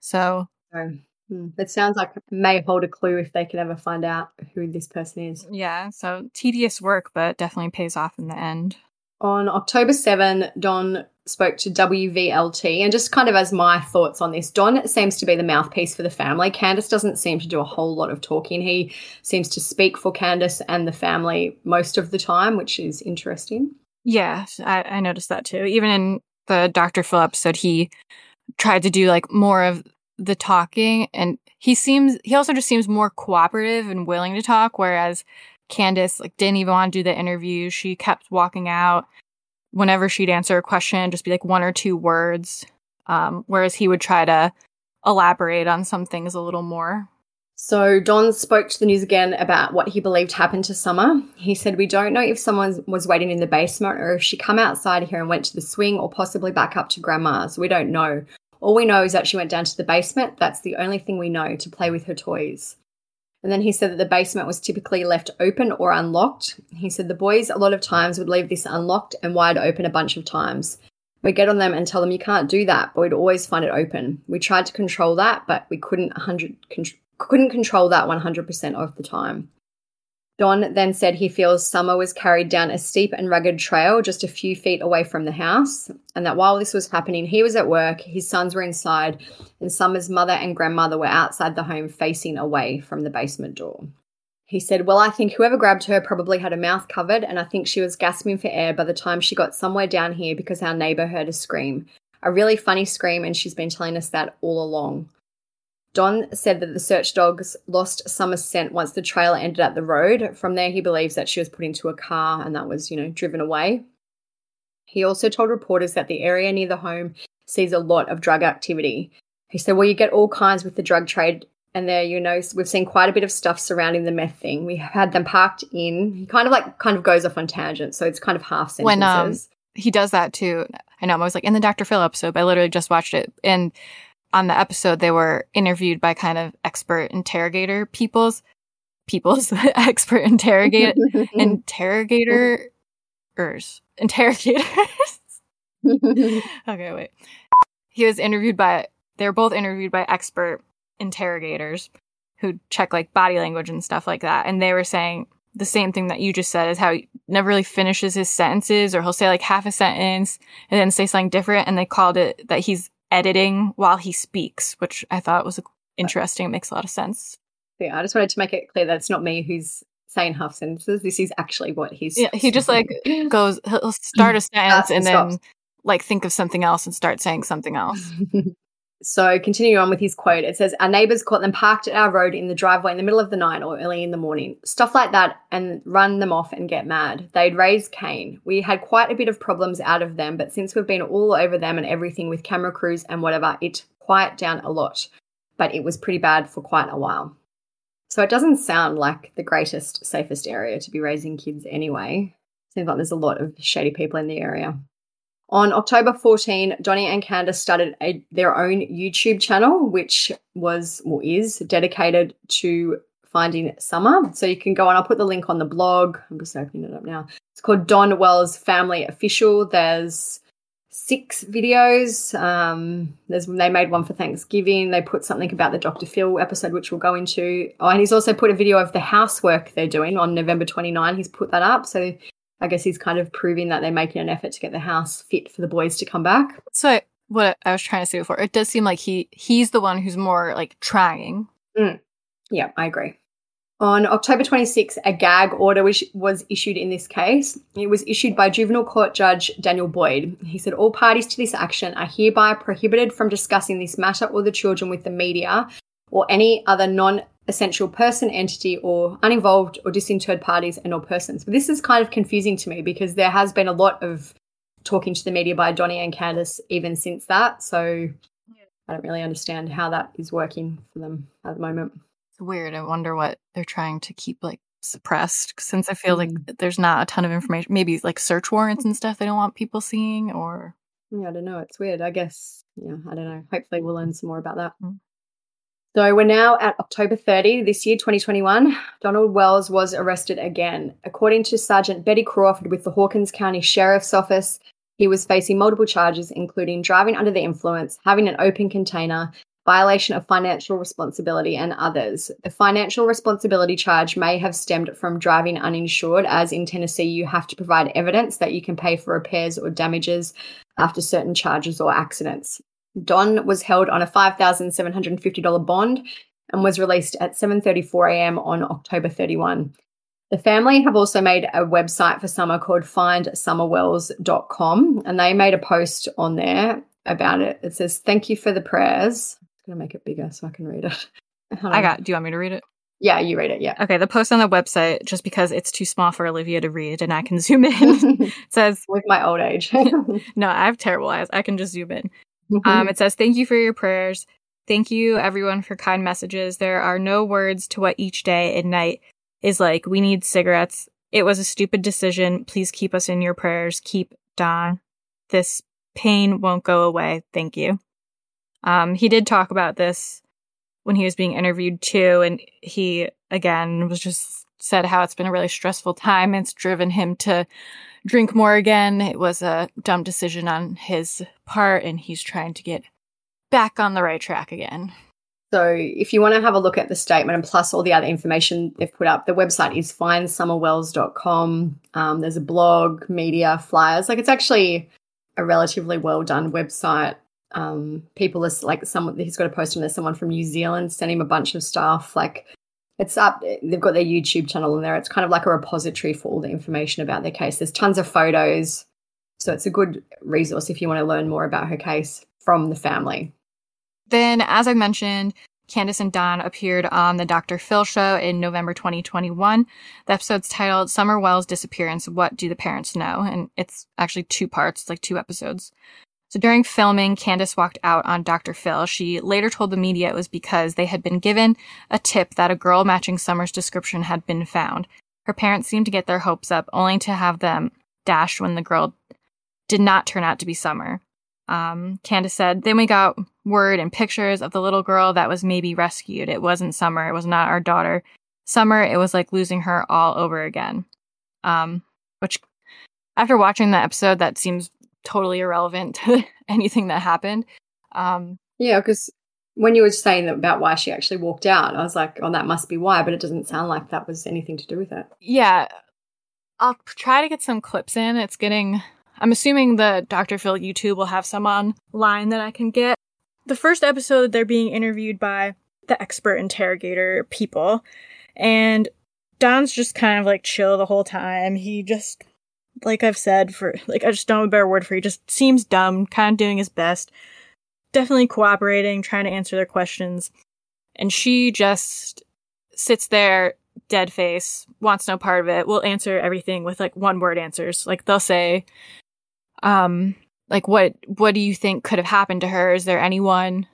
Speaker 1: so
Speaker 2: So hmm, it sounds like it may hold a clue if they can ever find out who this person is.
Speaker 1: yeah, so tedious work, but definitely pays off in the end.
Speaker 2: On October 7, Don spoke to WVLT, and just kind of as my thoughts on this, Don seems to be the mouthpiece for the family. Candus doesn't seem to do a whole lot of talking. He seems to speak for Candus and the family most of the time, which is interesting.
Speaker 1: Yeah, I, I noticed that too. Even in the Dr. Phil episode, he tried to do like more of the talking and he seems he also just seems more cooperative and willing to talk, whereas Candus like didn't even want to do the interview. She kept walking out whenever she'd answer a question, just be like one or two words. Um, whereas he would try to elaborate on some things a little more.
Speaker 2: So Don spoke to the news again about what he believed happened to Summer. He said, "We don't know if someone was waiting in the basement or if she come outside here and went to the swing or possibly back up to grandma's. We don't know. All we know is that she went down to the basement. That's the only thing we know to play with her toys." And then he said that the basement was typically left open or unlocked. He said the boys a lot of times would leave this unlocked and wide open a bunch of times. We'd get on them and tell them you can't do that, but we'd always find it open. We tried to control that, but we couldn't 100 con- couldn't control that 100% of the time. Don then said he feels Summer was carried down a steep and rugged trail just a few feet away from the house, and that while this was happening, he was at work, his sons were inside, and Summer's mother and grandmother were outside the home facing away from the basement door. He said, Well, I think whoever grabbed her probably had her mouth covered, and I think she was gasping for air by the time she got somewhere down here because our neighbor heard a scream. A really funny scream, and she's been telling us that all along. Don said that the search dogs lost Summer's scent once the trailer ended at the road. From there, he believes that she was put into a car and that was, you know, driven away. He also told reporters that the area near the home sees a lot of drug activity. He said, Well, you get all kinds with the drug trade, and there, you know, we've seen quite a bit of stuff surrounding the meth thing. We had them parked in. He kind of like kind of goes off on tangents, so it's kind of half sentences.
Speaker 1: When, um, he does that too. I know I was like in the Dr. Phil episode, I literally just watched it. And on the episode, they were interviewed by kind of expert interrogator peoples, peoples, expert interrogator, interrogator, interrogators. okay, wait. He was interviewed by, they were both interviewed by expert interrogators who check like body language and stuff like that. And they were saying the same thing that you just said is how he never really finishes his sentences or he'll say like half a sentence and then say something different. And they called it that he's editing while he speaks, which I thought was interesting. It makes a lot of sense.
Speaker 2: yeah, I just wanted to make it clear that it's not me who's saying half sentences. This is actually what he's.
Speaker 1: Yeah, he just like goes, he'll start a sentence
Speaker 2: and
Speaker 1: and then like think of something else and start saying something else.
Speaker 2: So, continuing on with his quote, it says, Our neighbors caught them parked at our road in the driveway in the middle of the night or early in the morning. Stuff like that and run them off and get mad. They'd raise Cain. We had quite a bit of problems out of them, but since we've been all over them and everything with camera crews and whatever, it quiet down a lot. But it was pretty bad for quite a while. So, it doesn't sound like the greatest, safest area to be raising kids anyway. Seems like there's a lot of shady people in the area. On October 14, Donnie and Candus started a, their own YouTube channel, which was or is dedicated to finding Summer. So you can go on, I'll put the link on the blog. I'm just opening it up now. It's called Don Wells Family Official. There's six videos. Um, there's they made one for Thanksgiving. They put something about the Dr. Phil episode, which we'll go into. Oh, and he's also put a video of the housework they're doing on November 29. He's put that up. So I guess he's kind of proving that they're making an effort to get the house fit for the boys to come back.
Speaker 1: So what I was trying to say before, it does seem like he he's the one who's more like trying.
Speaker 2: Mm. Yeah, I agree. On October 26, a gag order was, was issued in this case. It was issued by juvenile court judge Daniel Boyd. He said all parties to this action are hereby prohibited from discussing this matter or the children with the media or any other non essential person, entity, or uninvolved or disinterred parties and or persons. But this is kind of confusing to me because there has been a lot of talking to the media by Donnie and Candus even since that. So I don't really understand how that is working for them at the moment It's
Speaker 1: weird. I wonder what they're trying to keep like suppressed since I feel mm. like there's not a ton of information. Maybe like search warrants and stuff they don't want people seeing or
Speaker 2: yeah, I don't know. It's weird. I guess yeah, I don't know. Hopefully we'll learn some more about that. Mm. So we're now at October 30 this year, 2021. Donald Wells was arrested again. According to Sergeant Betty Crawford with the Hawkins County Sheriff's Office, he was facing multiple charges, including driving under the influence, having an open container, violation of financial responsibility, and others. The financial responsibility charge may have stemmed from driving uninsured, as in Tennessee, you have to provide evidence that you can pay for repairs or damages after certain charges or accidents. Don was held on a $5,750 bond and was released at 7:34 a.m. on October 31. The family have also made a website for Summer called findsummerwells.com and they made a post on there about it. It says, Thank you for the prayers It's gonna make it bigger so I can read it.
Speaker 1: I got. Do you want me to read it?
Speaker 2: Yeah, you read it. Yeah.
Speaker 1: Okay. The post on the website, just because it's too small for Olivia to read and I can zoom in, says
Speaker 2: with my old age.
Speaker 1: no, I have terrible eyes. I can just zoom in. Um, it says, "Thank you for your prayers. Thank you, everyone, for kind messages. There are no words to what each day and night is like. We need cigarettes. It was a stupid decision. Please keep us in your prayers. Keep Don. This pain won't go away. Thank you." Um, he did talk about this when he was being interviewed too, and he again was just said how it's been a really stressful time. It's driven him to drink more again. It was a dumb decision on his part, and he's trying to get back on the right track again.
Speaker 2: So, if you want to have a look at the statement and plus all the other information they've put up, the website is findsummerwells.com. Um, there's a blog, media, flyers. Like, it's actually a relatively well done website um, people are like someone he's got a post on there someone from new zealand sent him a bunch of stuff like it's up they've got their youtube channel in there it's kind of like a repository for all the information about their case there's tons of photos so it's a good resource if you want to learn more about her case from the family
Speaker 1: then as i mentioned Candus and Don appeared on the Dr. Phil show in November 2021. The episode's titled Summer Wells Disappearance What Do the Parents Know? And it's actually two parts, it's like two episodes. So during filming, Candus walked out on Dr. Phil. She later told the media it was because they had been given a tip that a girl matching Summer's description had been found. Her parents seemed to get their hopes up, only to have them dashed when the girl did not turn out to be Summer. Um, Candus said, Then we got word and pictures of the little girl that was maybe rescued. It wasn't Summer. It was not our daughter. Summer, it was like losing her all over again. Um, which, after watching the episode, that seems totally irrelevant to anything that happened. Um,
Speaker 2: yeah, because when you were saying about why she actually walked out, I was like, oh, that must be why, but it doesn't sound like that was anything to do with it.
Speaker 1: Yeah. I'll try to get some clips in. It's getting, I'm assuming the Dr. Phil YouTube will have some online that I can get. The first episode, they're being interviewed by the expert interrogator people, and Don's just kind of like chill the whole time. He just like I've said for like I just don't have a better word for you. Just seems dumb, kind of doing his best, definitely cooperating, trying to answer their questions, and she just sits there, dead face, wants no part of it. Will answer everything with like one word answers. Like they'll say, um, like what what do you think could have happened to her? Is there anyone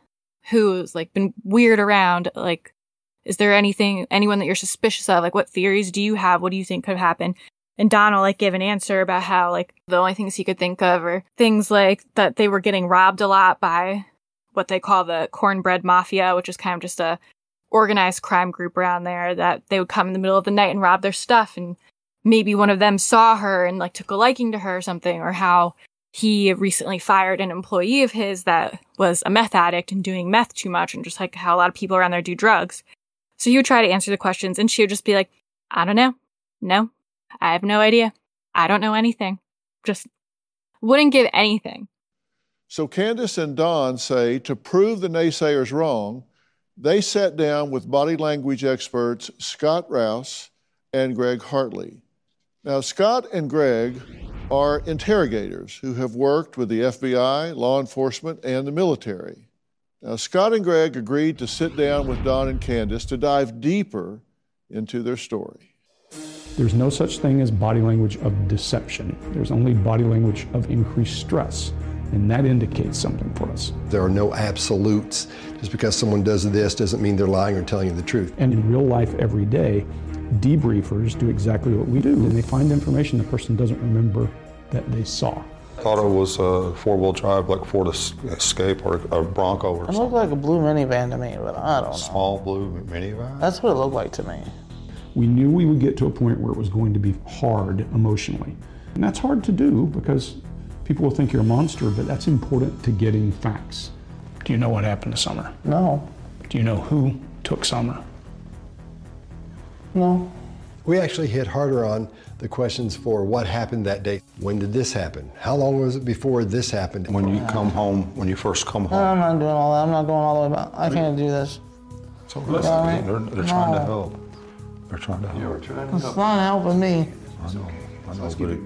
Speaker 1: who's like been weird around? Like, is there anything anyone that you're suspicious of? Like, what theories do you have? What do you think could have happened? And Donald like gave an answer about how like the only things he could think of are things like that they were getting robbed a lot by what they call the cornbread mafia, which is kind of just a organized crime group around there that they would come in the middle of the night and rob their stuff and maybe one of them saw her and like took a liking to her or something or how he recently fired an employee of his that was a meth addict and doing meth too much and just like how a lot of people around there do drugs. So he would try to answer the questions and she would just be like, I don't know. No, I have no idea. I don't know anything. Just wouldn't give anything.
Speaker 6: So Candus and Don say to prove the naysayers wrong, they sat down with body language experts Scott Rouse and Greg Hartley. Now, Scott and Greg are interrogators who have worked with the FBI, law enforcement, and the military. Now, Scott and Greg agreed to sit down with Don and Candus to dive deeper into their story.
Speaker 7: There's no such thing as body language of deception. There's only body language of increased stress, and that indicates something for us.
Speaker 8: There are no absolutes. Just because someone does this doesn't mean they're lying or telling you the truth.
Speaker 7: And in real life, every day, debriefers do exactly what we do, and they find information the person doesn't remember that they saw.
Speaker 5: Thought it was a four-wheel drive, like Ford Escape or a Bronco or
Speaker 3: It
Speaker 5: something.
Speaker 3: looked like a blue minivan to me, but I don't know.
Speaker 5: Small blue minivan.
Speaker 3: That's what it looked like to me.
Speaker 7: We knew we would get to a point where it was going to be hard emotionally. And that's hard to do because people will think you're a monster, but that's important to getting facts. Do you know what happened to Summer?
Speaker 3: No,
Speaker 7: Do you know who took Summer?
Speaker 3: no.
Speaker 8: We actually hit harder on the questions for what happened that day. When did this happen? How long was it before this happened?
Speaker 5: When you come home, when you first come home.
Speaker 3: I'm not doing all that. I'm not going all the way back. I can't do this.
Speaker 5: so listen,
Speaker 3: Yeah,
Speaker 5: they're, they're trying to help. They're trying to help.
Speaker 3: It's not helping me.
Speaker 5: I know, I know, but it,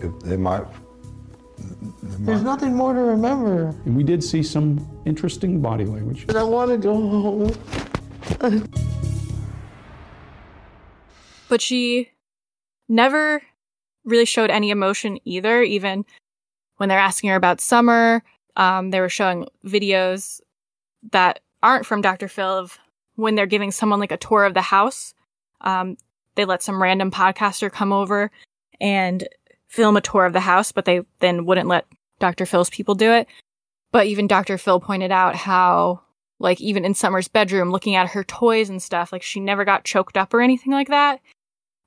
Speaker 5: it, they might.
Speaker 3: There's nothing more to remember.
Speaker 7: And we did see some interesting body language.
Speaker 3: But I want to go home.
Speaker 1: But she never really showed any emotion either, even when they're asking her about summer. Um, they were showing videos that aren't from Dr. Phil of when they're giving someone like a tour of the house. Um, they let some random podcaster come over and film a tour of the house, but they then wouldn't let Dr. Phil's people do it. But even Dr. Phil pointed out how, like, even in Summer's bedroom, looking at her toys and stuff, like, she never got choked up or anything like that.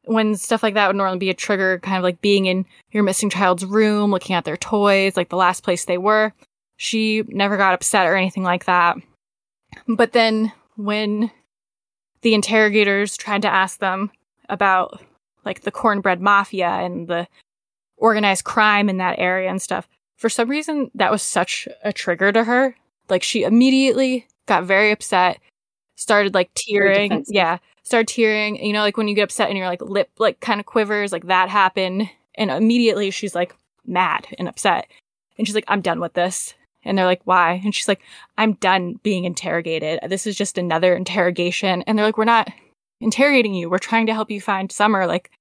Speaker 1: When stuff like that would normally be a trigger, kind of like being in your missing child's room, looking at their toys, like the last place they were. She never got upset or anything like that. But then when the interrogators tried to ask them about like the cornbread mafia and the organized crime in that area and stuff, for some reason that was such a trigger to her. Like she immediately got very upset, started like tearing. Yeah, started tearing. You know, like when you get upset and your like lip like kind of quivers, like that happened. And immediately she's like mad and upset. And she's like, I'm done with this. And they're like, why? And she's like, I'm done being interrogated. This is just another interrogation. And they're like, we're not interrogating you. We're trying to help you find Summer. Like,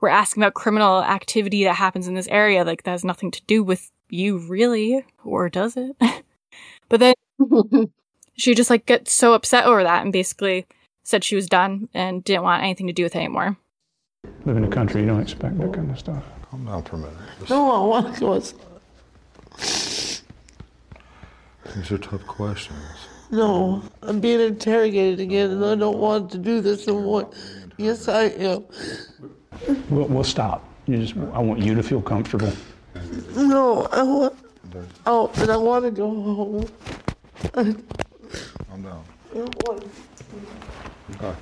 Speaker 1: we're asking about criminal activity that happens in this area. Like, that has nothing to do with you, really. Or does it? but then she just like gets so upset over that and basically said she was done and didn't want anything to do with it anymore.
Speaker 7: Live in the country, you don't expect that kind of stuff.
Speaker 5: Calm down for a minute. Just-
Speaker 3: No, I want to go.
Speaker 5: These are tough questions.
Speaker 3: No, I'm being interrogated again, and I don't want to do this anymore. Yes, I am.
Speaker 7: We'll, we'll stop. You just, I want you to feel comfortable.
Speaker 3: No, I want. Oh, but I want to go home.
Speaker 5: Calm down.
Speaker 3: I don't want.
Speaker 5: Okay.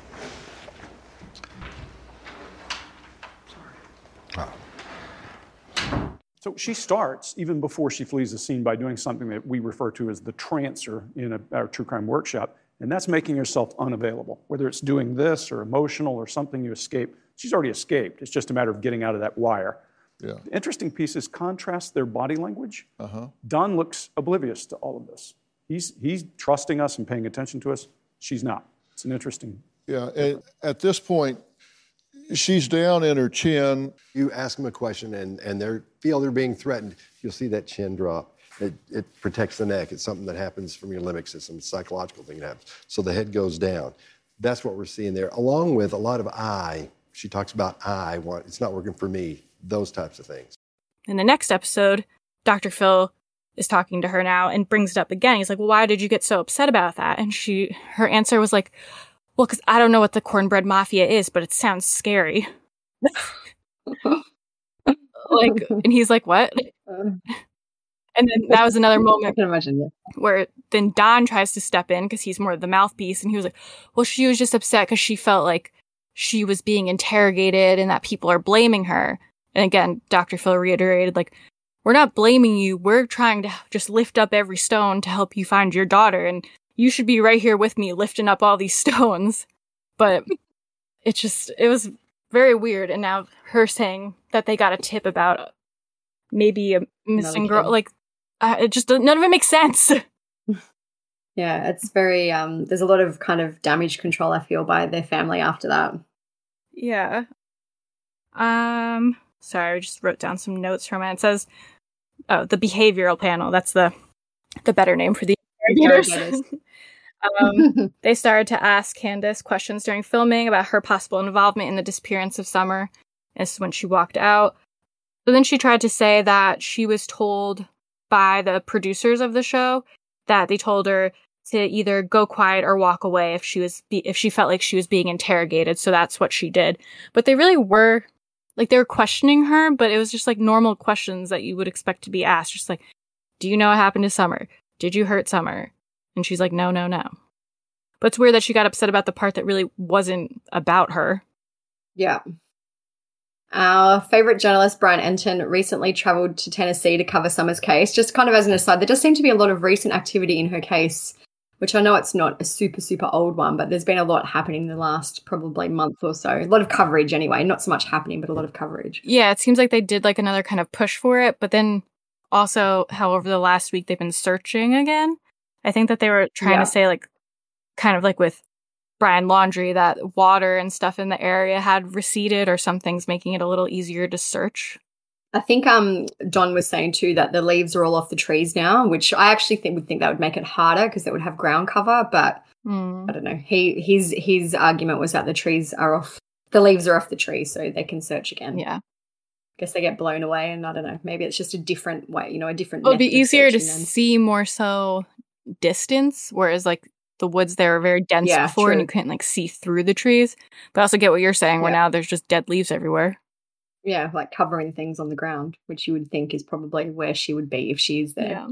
Speaker 9: So she starts even before she flees the scene by doing something that we refer to as the transfer in a, our true crime workshop, and that's making herself unavailable. Whether it's doing this or emotional or something you escape, she's already escaped. It's just a matter of getting out of that wire.
Speaker 6: Yeah.
Speaker 9: The interesting piece is contrast their body language. Uh-huh. Don looks oblivious to all of this. He's, he's trusting us and paying attention to us. She's not. It's an interesting.
Speaker 6: Yeah, at this point, she's down in her chin.
Speaker 8: You ask them a question and, and they feel they're being threatened, you'll see that chin drop. It, it protects the neck. It's something that happens from your limbic system, it's a psychological thing that happens. So the head goes down. That's what we're seeing there, along with a lot of eye She talks about I want it's not working for me. Those types of things.
Speaker 1: In the next episode, Dr. Phil is talking to her now and brings it up again. He's like, "Well, why did you get so upset about that?" And she her answer was like, "Well, cuz I don't know what the cornbread mafia is, but it sounds scary." like and he's like, "What?" And then that was another moment
Speaker 2: I can imagine, yeah.
Speaker 1: where then Don tries to step in because he's more of the mouthpiece, and he was like, "Well, she was just upset because she felt like she was being interrogated and that people are blaming her." And again, Dr. Phil reiterated, like, "We're not blaming you. We're trying to just lift up every stone to help you find your daughter, and you should be right here with me lifting up all these stones." But it just it was very weird, and now her saying that they got a tip about maybe a missing girl,
Speaker 2: kid.
Speaker 1: like uh, it just none of it makes sense.
Speaker 2: Yeah, it's very um there's a lot of kind of damage control I feel by their family after that.
Speaker 1: Yeah. Um sorry, I just wrote down some notes from it. It says oh, the behavioral panel. That's the the better name for the um, they started to ask Candus questions during filming about her possible involvement in the disappearance of Summer. This is when she walked out. But then she tried to say that she was told by the producers of the show that they told her to either go quiet or walk away if she was be- if she felt like she was being interrogated. So that's what she did. But they really were like they were questioning her, but it was just like normal questions that you would expect to be asked. Just like, do you know what happened to Summer? Did you hurt Summer? And she's like, no, no, no. But it's weird that she got upset about the part that really wasn't about her.
Speaker 2: Yeah. Our favorite journalist, Brian Entin, recently traveled to Tennessee to cover Summer's case. Just kind of as an aside, there does seem to be a lot of recent activity in her case, which I know it's not a super, super old one, but there's been a lot happening in the last probably month or so. A lot of coverage anyway. Not so much happening, but a lot of coverage.
Speaker 1: Yeah, it seems like they did like another kind of push for it, but then also how over the last week they've been searching again. I think that they were trying
Speaker 2: Yeah.
Speaker 1: to say like kind of like with Brian Laundrie that water and stuff in the area had receded or something's making it a little easier to search.
Speaker 2: I think um John was saying too that the leaves are all off the trees now, which I actually think would think that would make it harder because it would have ground cover. But
Speaker 1: Hmm.
Speaker 2: I don't know. He his his argument was that the trees are off, the leaves are off the trees, so they can search again.
Speaker 1: Yeah.
Speaker 2: Guess they get blown away, and I don't know. Maybe it's just a different way, you know, a different.
Speaker 1: It would be easier to see more so distance, whereas like the woods there were very dense
Speaker 2: Yeah,
Speaker 1: before and you couldn't like see through the trees. But I also get what you're saying where
Speaker 2: Yeah.
Speaker 1: now there's just dead leaves everywhere.
Speaker 2: Yeah, like covering things on the ground, which you would think is probably where she would be if she is there.
Speaker 1: Yeah.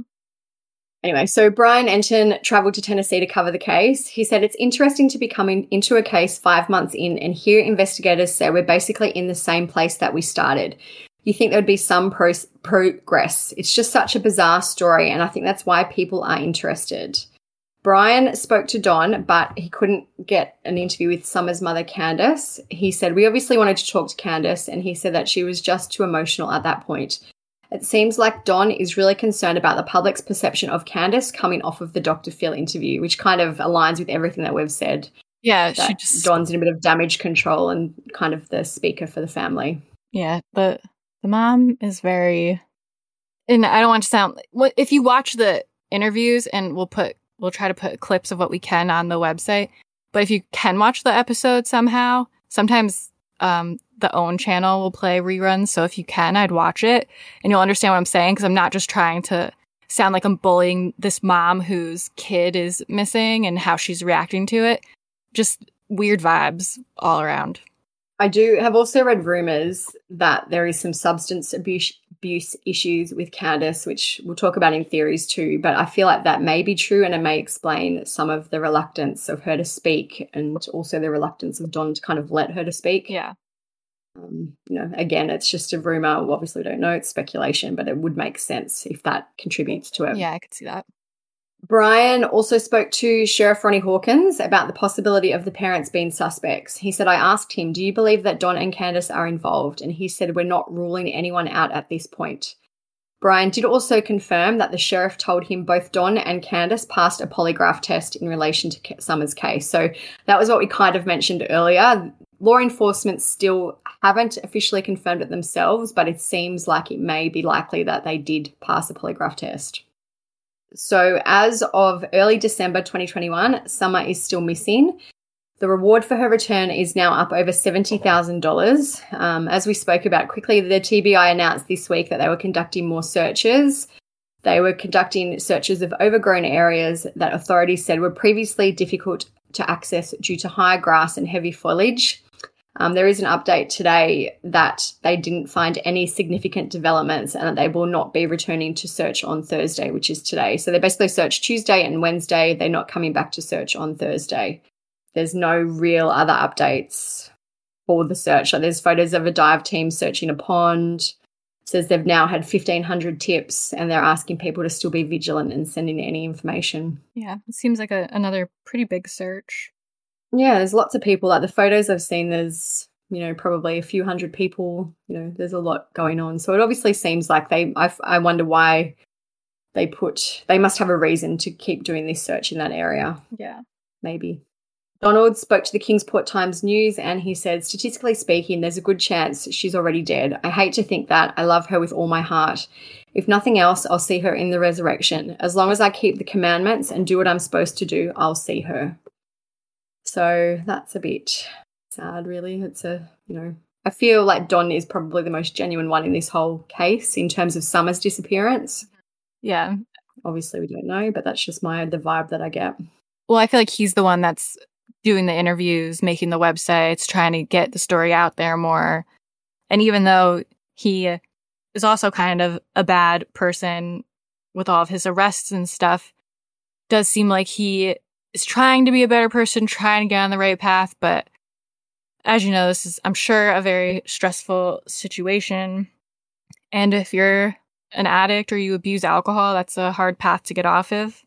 Speaker 2: Anyway, so Brian Entin traveled to Tennessee to cover the case. He said it's interesting to be coming into a case five months in and hear investigators say we're basically in the same place that we started. You think there would be some pro- progress. It's just such a bizarre story, and I think that's why people are interested. Brian spoke to Don, but he couldn't get an interview with Summer's mother, Candus. He said, We obviously wanted to talk to Candus, and he said that she was just too emotional at that point. It seems like Don is really concerned about the public's perception of Candus coming off of the Dr. Phil interview, which kind of aligns with everything that we've said.
Speaker 1: Yeah, she just
Speaker 2: Don's in a bit of damage control and kind of the speaker for the family.
Speaker 1: Yeah, but the mom is very and I don't want to sound if you watch the interviews and we'll put we'll try to put clips of what we can on the website. But if you can watch the episode somehow, sometimes um the OWN channel will play reruns. So if you can, I'd watch it and you'll understand what I'm saying because I'm not just trying to sound like I'm bullying this mom whose kid is missing and how she's reacting to it. Just weird vibes all around.
Speaker 2: I do have also read rumors that there is some substance abuse abuse issues with Candus, which we'll talk about in theories too. But I feel like that may be true, and it may explain some of the reluctance of her to speak, and also the reluctance of Don to kind of let her to speak.
Speaker 1: Yeah.
Speaker 2: Um, you know, again, it's just a rumor. Obviously we obviously don't know; it's speculation, but it would make sense if that contributes to it.
Speaker 1: Yeah, I could see that.
Speaker 2: Brian also spoke to Sheriff Ronnie Hawkins about the possibility of the parents being suspects. He said, I asked him, Do you believe that Don and Candus are involved? And he said, We're not ruling anyone out at this point. Brian did also confirm that the sheriff told him both Don and Candus passed a polygraph test in relation to Summer's case. So that was what we kind of mentioned earlier. Law enforcement still haven't officially confirmed it themselves, but it seems like it may be likely that they did pass a polygraph test. So, as of early December 2021, Summer is still missing. The reward for her return is now up over $70,000. Um, as we spoke about quickly, the TBI announced this week that they were conducting more searches. They were conducting searches of overgrown areas that authorities said were previously difficult to access due to high grass and heavy foliage. Um, there is an update today that they didn't find any significant developments and that they will not be returning to search on Thursday, which is today. So they basically searched Tuesday and Wednesday. They're not coming back to search on Thursday. There's no real other updates for the search. There's photos of a dive team searching a pond. It says they've now had 1,500 tips and they're asking people to still be vigilant and sending any information.
Speaker 1: Yeah, it seems like a, another pretty big search.
Speaker 2: Yeah, there's lots of people. Like the photos I've seen, there's you know probably a few hundred people. You know, there's a lot going on. So it obviously seems like they. I, I wonder why they put. They must have a reason to keep doing this search in that area.
Speaker 1: Yeah,
Speaker 2: maybe. Donald spoke to the Kingsport Times News and he said, statistically speaking, there's a good chance she's already dead. I hate to think that. I love her with all my heart. If nothing else, I'll see her in the resurrection. As long as I keep the commandments and do what I'm supposed to do, I'll see her. So that's a bit sad, really. It's a, you know, I feel like Don is probably the most genuine one in this whole case in terms of Summer's disappearance.
Speaker 1: Yeah.
Speaker 2: Obviously, we don't know, but that's just my the vibe that I get.
Speaker 1: Well, I feel like he's the one that's doing the interviews, making the websites, trying to get the story out there more. And even though he is also kind of a bad person with all of his arrests and stuff, does seem like he is trying to be a better person, trying to get on the right path. But as you know, this is, I'm sure, a very stressful situation. And if you're an addict or you abuse alcohol, that's a hard path to get off of.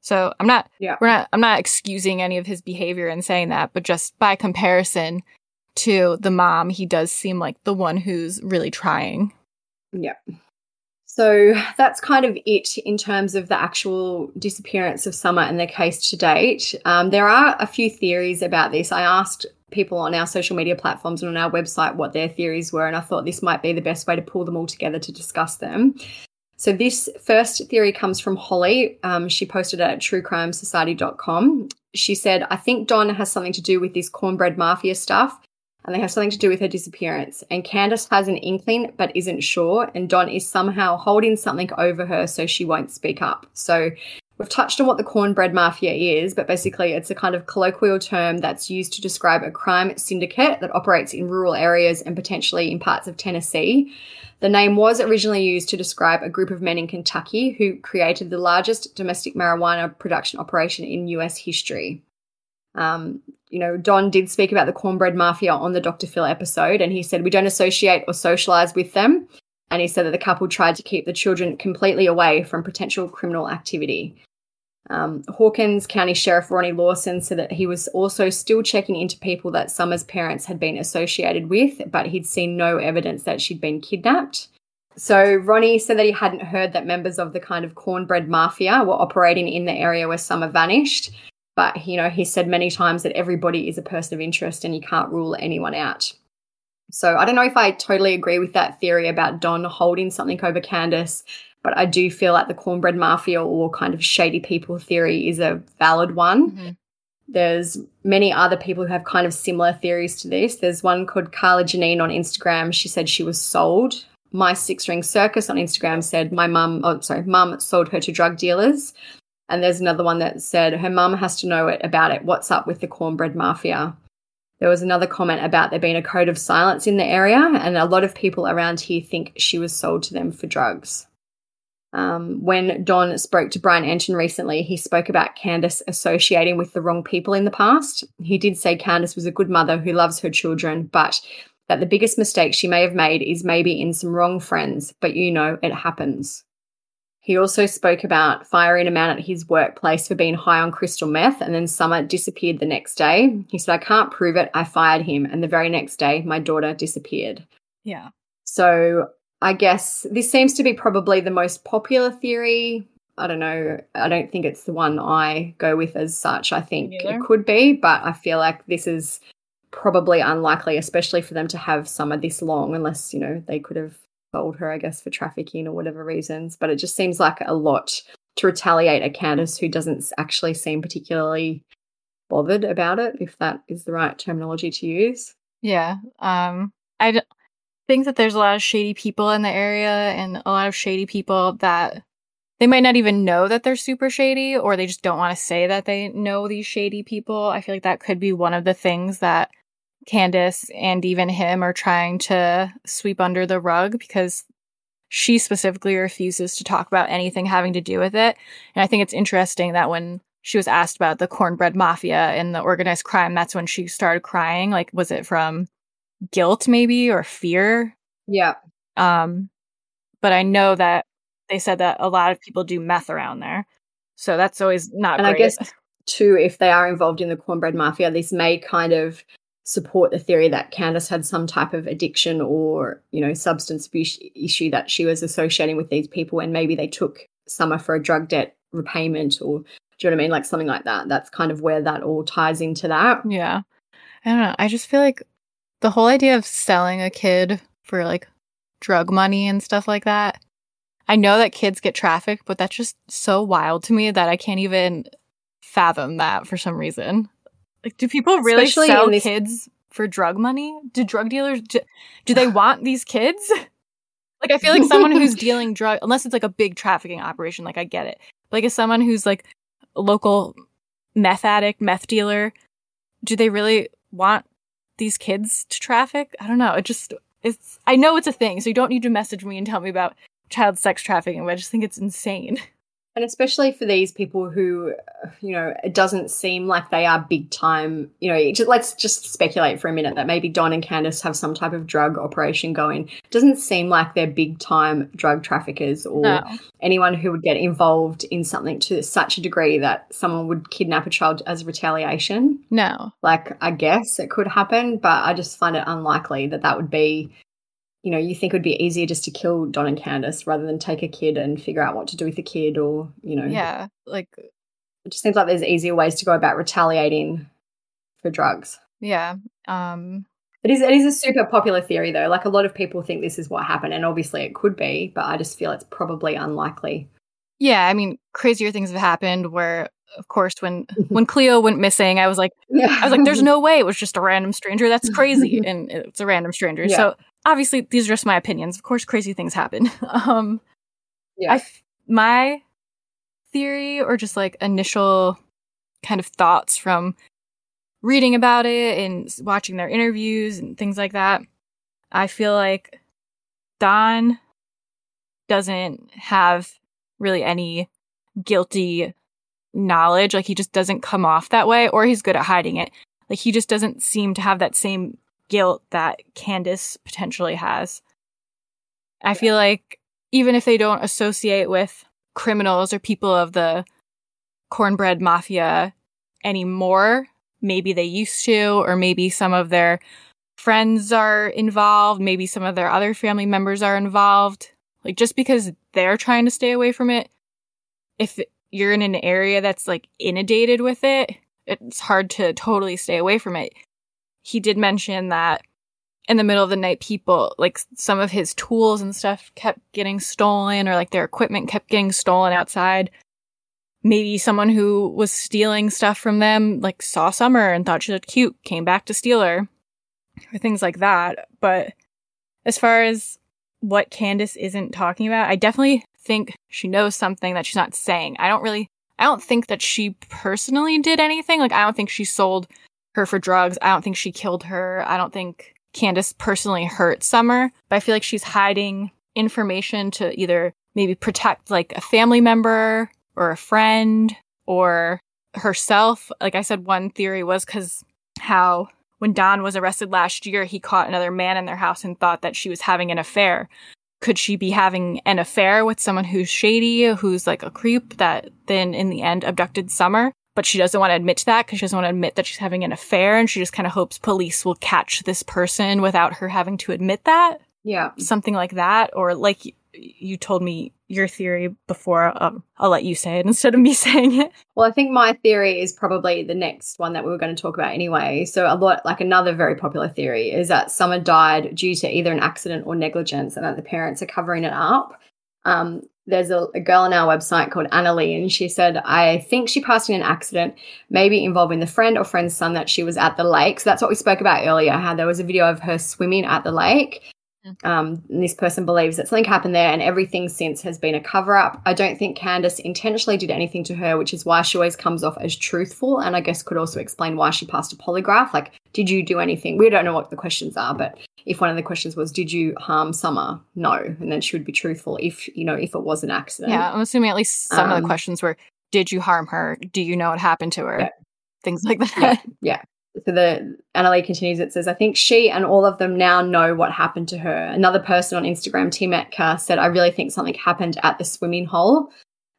Speaker 1: So I'm not,
Speaker 2: yeah.
Speaker 1: we're not, I'm not excusing any of his behavior and saying that, but just by comparison to the mom, he does seem like the one who's really trying.
Speaker 2: Yeah. So that's kind of it in terms of the actual disappearance of Summer and the case to date. Um, there are a few theories about this. I asked people on our social media platforms and on our website what their theories were, and I thought this might be the best way to pull them all together to discuss them. So this first theory comes from Holly. Um, she posted it at truecrimesociety.com. She said, I think Don has something to do with this cornbread mafia stuff and they have something to do with her disappearance. And Candus has an inkling but isn't sure, and Don is somehow holding something over her so she won't speak up. So we've touched on what the cornbread mafia is, but basically it's a kind of colloquial term that's used to describe a crime syndicate that operates in rural areas and potentially in parts of Tennessee. The name was originally used to describe a group of men in Kentucky who created the largest domestic marijuana production operation in US history. Um, you know, Don did speak about the cornbread mafia on the Dr. Phil episode, and he said, We don't associate or socialize with them. And he said that the couple tried to keep the children completely away from potential criminal activity. Um, Hawkins County Sheriff Ronnie Lawson said that he was also still checking into people that Summer's parents had been associated with, but he'd seen no evidence that she'd been kidnapped. So Ronnie said that he hadn't heard that members of the kind of cornbread mafia were operating in the area where Summer vanished, but, you know, he said many times that everybody is a person of interest and you can't rule anyone out. So I don't know if I totally agree with that theory about Don holding something over Candus, but I do feel like the cornbread mafia or kind of shady people theory is a valid one. Mm-hmm. There's many other people who have kind of similar theories to this. There's one called Carla Janine on Instagram. She said she was sold. My Six Ring Circus on Instagram said my mum, oh, sorry, mum sold her to drug dealers. And there's another one that said her mum has to know it about it. What's up with the cornbread mafia? There was another comment about there being a code of silence in the area, and a lot of people around here think she was sold to them for drugs. Um, when Don spoke to Brian Entin recently, he spoke about Candus associating with the wrong people in the past. He did say Candus was a good mother who loves her children, but that the biggest mistake she may have made is maybe in some wrong friends, but you know, it happens. He also spoke about firing a man at his workplace for being high on crystal meth, and then Summer disappeared the next day. He said, I can't prove it. I fired him. And the very next day, my daughter disappeared.
Speaker 1: Yeah.
Speaker 2: So I guess this seems to be probably the most popular theory. I don't know. I don't think it's the one I go with as such. I think it could be, but I feel like this is probably unlikely, especially for them to have Summer this long, unless, you know, they could have sold her, I guess, for trafficking or whatever reasons. But it just seems like a lot to retaliate a Candus who doesn't actually seem particularly bothered about it, if that is the right terminology to use.
Speaker 1: Yeah. Um, I d- think that there's a lot of shady people in the area and a lot of shady people that they might not even know that they're super shady or they just don't want to say that they know these shady people. I feel like that could be one of the things that Candus and even him are trying to sweep under the rug because she specifically refuses to talk about anything having to do with it. And I think it's interesting that when she was asked about the cornbread mafia and the organized crime, that's when she started crying. Like, was it from guilt maybe or fear?
Speaker 2: Yeah.
Speaker 1: Um, but I know that they said that a lot of people do meth around there. So that's always not
Speaker 2: and
Speaker 1: great.
Speaker 2: I guess too, if they are involved in the cornbread mafia, this may kind of support the theory that Candus had some type of addiction or, you know, substance abuse issue that she was associating with these people and maybe they took Summer for a drug debt repayment or do you know what I mean? Like something like that. That's kind of where that all ties into that.
Speaker 1: Yeah. I don't know. I just feel like the whole idea of selling a kid for like drug money and stuff like that. I know that kids get trafficked, but that's just so wild to me that I can't even fathom that for some reason. Like, do people really
Speaker 2: Especially
Speaker 1: sell
Speaker 2: this-
Speaker 1: kids for drug money? Do drug dealers do, do they want these kids? Like, I feel like someone who's dealing drug, unless it's like a big trafficking operation, like I get it. But like, as someone who's like a local meth addict, meth dealer, do they really want these kids to traffic? I don't know. It just it's. I know it's a thing, so you don't need to message me and tell me about child sex trafficking. But I just think it's insane.
Speaker 2: And especially for these people who, you know, it doesn't seem like they are big time. You know, just, let's just speculate for a minute that maybe Don and Candus have some type of drug operation going. It Doesn't seem like they're big time drug traffickers or
Speaker 1: No.
Speaker 2: anyone who would get involved in something to such a degree that someone would kidnap a child as retaliation.
Speaker 1: No.
Speaker 2: Like, I guess it could happen, but I just find it unlikely that that would be. You know, you think it would be easier just to kill Don and Candus rather than take a kid and figure out what to do with the kid, or you know,
Speaker 1: Yeah. Like
Speaker 2: it just seems like there's easier ways to go about retaliating for drugs.
Speaker 1: yeah. Um.
Speaker 2: It is it is a super popular theory though. Like a lot of people think this is what happened, and obviously it could be, but I just feel it's probably unlikely.
Speaker 1: Yeah. I mean, crazier things have happened. Where, of course, when when Cleo went missing, I was like, yeah. I was like, "There's no way it was just a random stranger. That's crazy." and it's a random stranger.
Speaker 2: Yeah.
Speaker 1: So obviously, these are just my opinions. Of course, crazy things happen. um.
Speaker 2: yeah.
Speaker 1: I my theory or just like initial kind of thoughts from reading about it and watching their interviews and things like that. I feel like Don doesn't have really any guilty knowledge. Like he just doesn't come off that way, or he's good at hiding it. Like he just doesn't seem to have that same guilt that Candus potentially has. I feel like even if they don't associate with criminals or people of the cornbread mafia anymore, maybe they used to, or maybe some of their friends are involved, maybe some of their other family members are involved. Like just because they're trying to stay away from it, if you're in an area that's like inundated with it, it's hard to totally stay away from it. He did mention that in the middle of the night, people like some of his tools and stuff kept getting stolen, or like their equipment kept getting stolen outside. Maybe someone who was stealing stuff from them, like saw Summer and thought she looked cute, came back to steal her, or things like that. But as far as what Candus isn't talking about, I definitely think she knows something that she's not saying. I don't really, I don't think that she personally did anything. Like, I don't think she sold her for drugs. I don't think she killed her. I don't think Candus personally hurt Summer, but I feel like she's hiding information to either maybe protect like a family member or a friend or herself. Like I said, one theory was because how when Don was arrested last year, he caught another man in their house and thought that she was having an affair. Could she be having an affair with someone who's shady, who's like a creep that then in the end abducted Summer? But she doesn't want to admit to that because she doesn't want to admit that she's having an affair and she just kind of hopes police will catch this person without her having to admit that.
Speaker 2: Yeah.
Speaker 1: Something like that. Or like y- you told me your theory before, um, I'll let you say it instead of me saying it.
Speaker 2: Well, I think my theory is probably the next one that we were going to talk about anyway. So, a lot like another very popular theory is that Summer died due to either an accident or negligence, and that the parents are covering it up. Um, there's a, a, girl on our website called Annalie, and she said, I think she passed in an accident, maybe involving the friend or friend's son that she was at the lake. So that's what we spoke about earlier, how there was a video of her swimming at the lake. Um, and this person believes that something happened there, and everything since has been a cover up. I don't think Candus intentionally did anything to her, which is why she always comes off as truthful. And I guess could also explain why she passed a polygraph. Like, did you do anything? We don't know what the questions are, but if one of the questions was, "Did you harm Summer?" No, and then she would be truthful if you know if it was an accident.
Speaker 1: Yeah, I'm assuming at least some um, of the um, questions were, "Did you harm her? Do you know what happened to her?" Yeah. Things like that.
Speaker 2: Yeah, yeah. So the Annalie continues. It says, "I think she and all of them now know what happened to her." Another person on Instagram, Tim Etka, said, "I really think something happened at the swimming hole."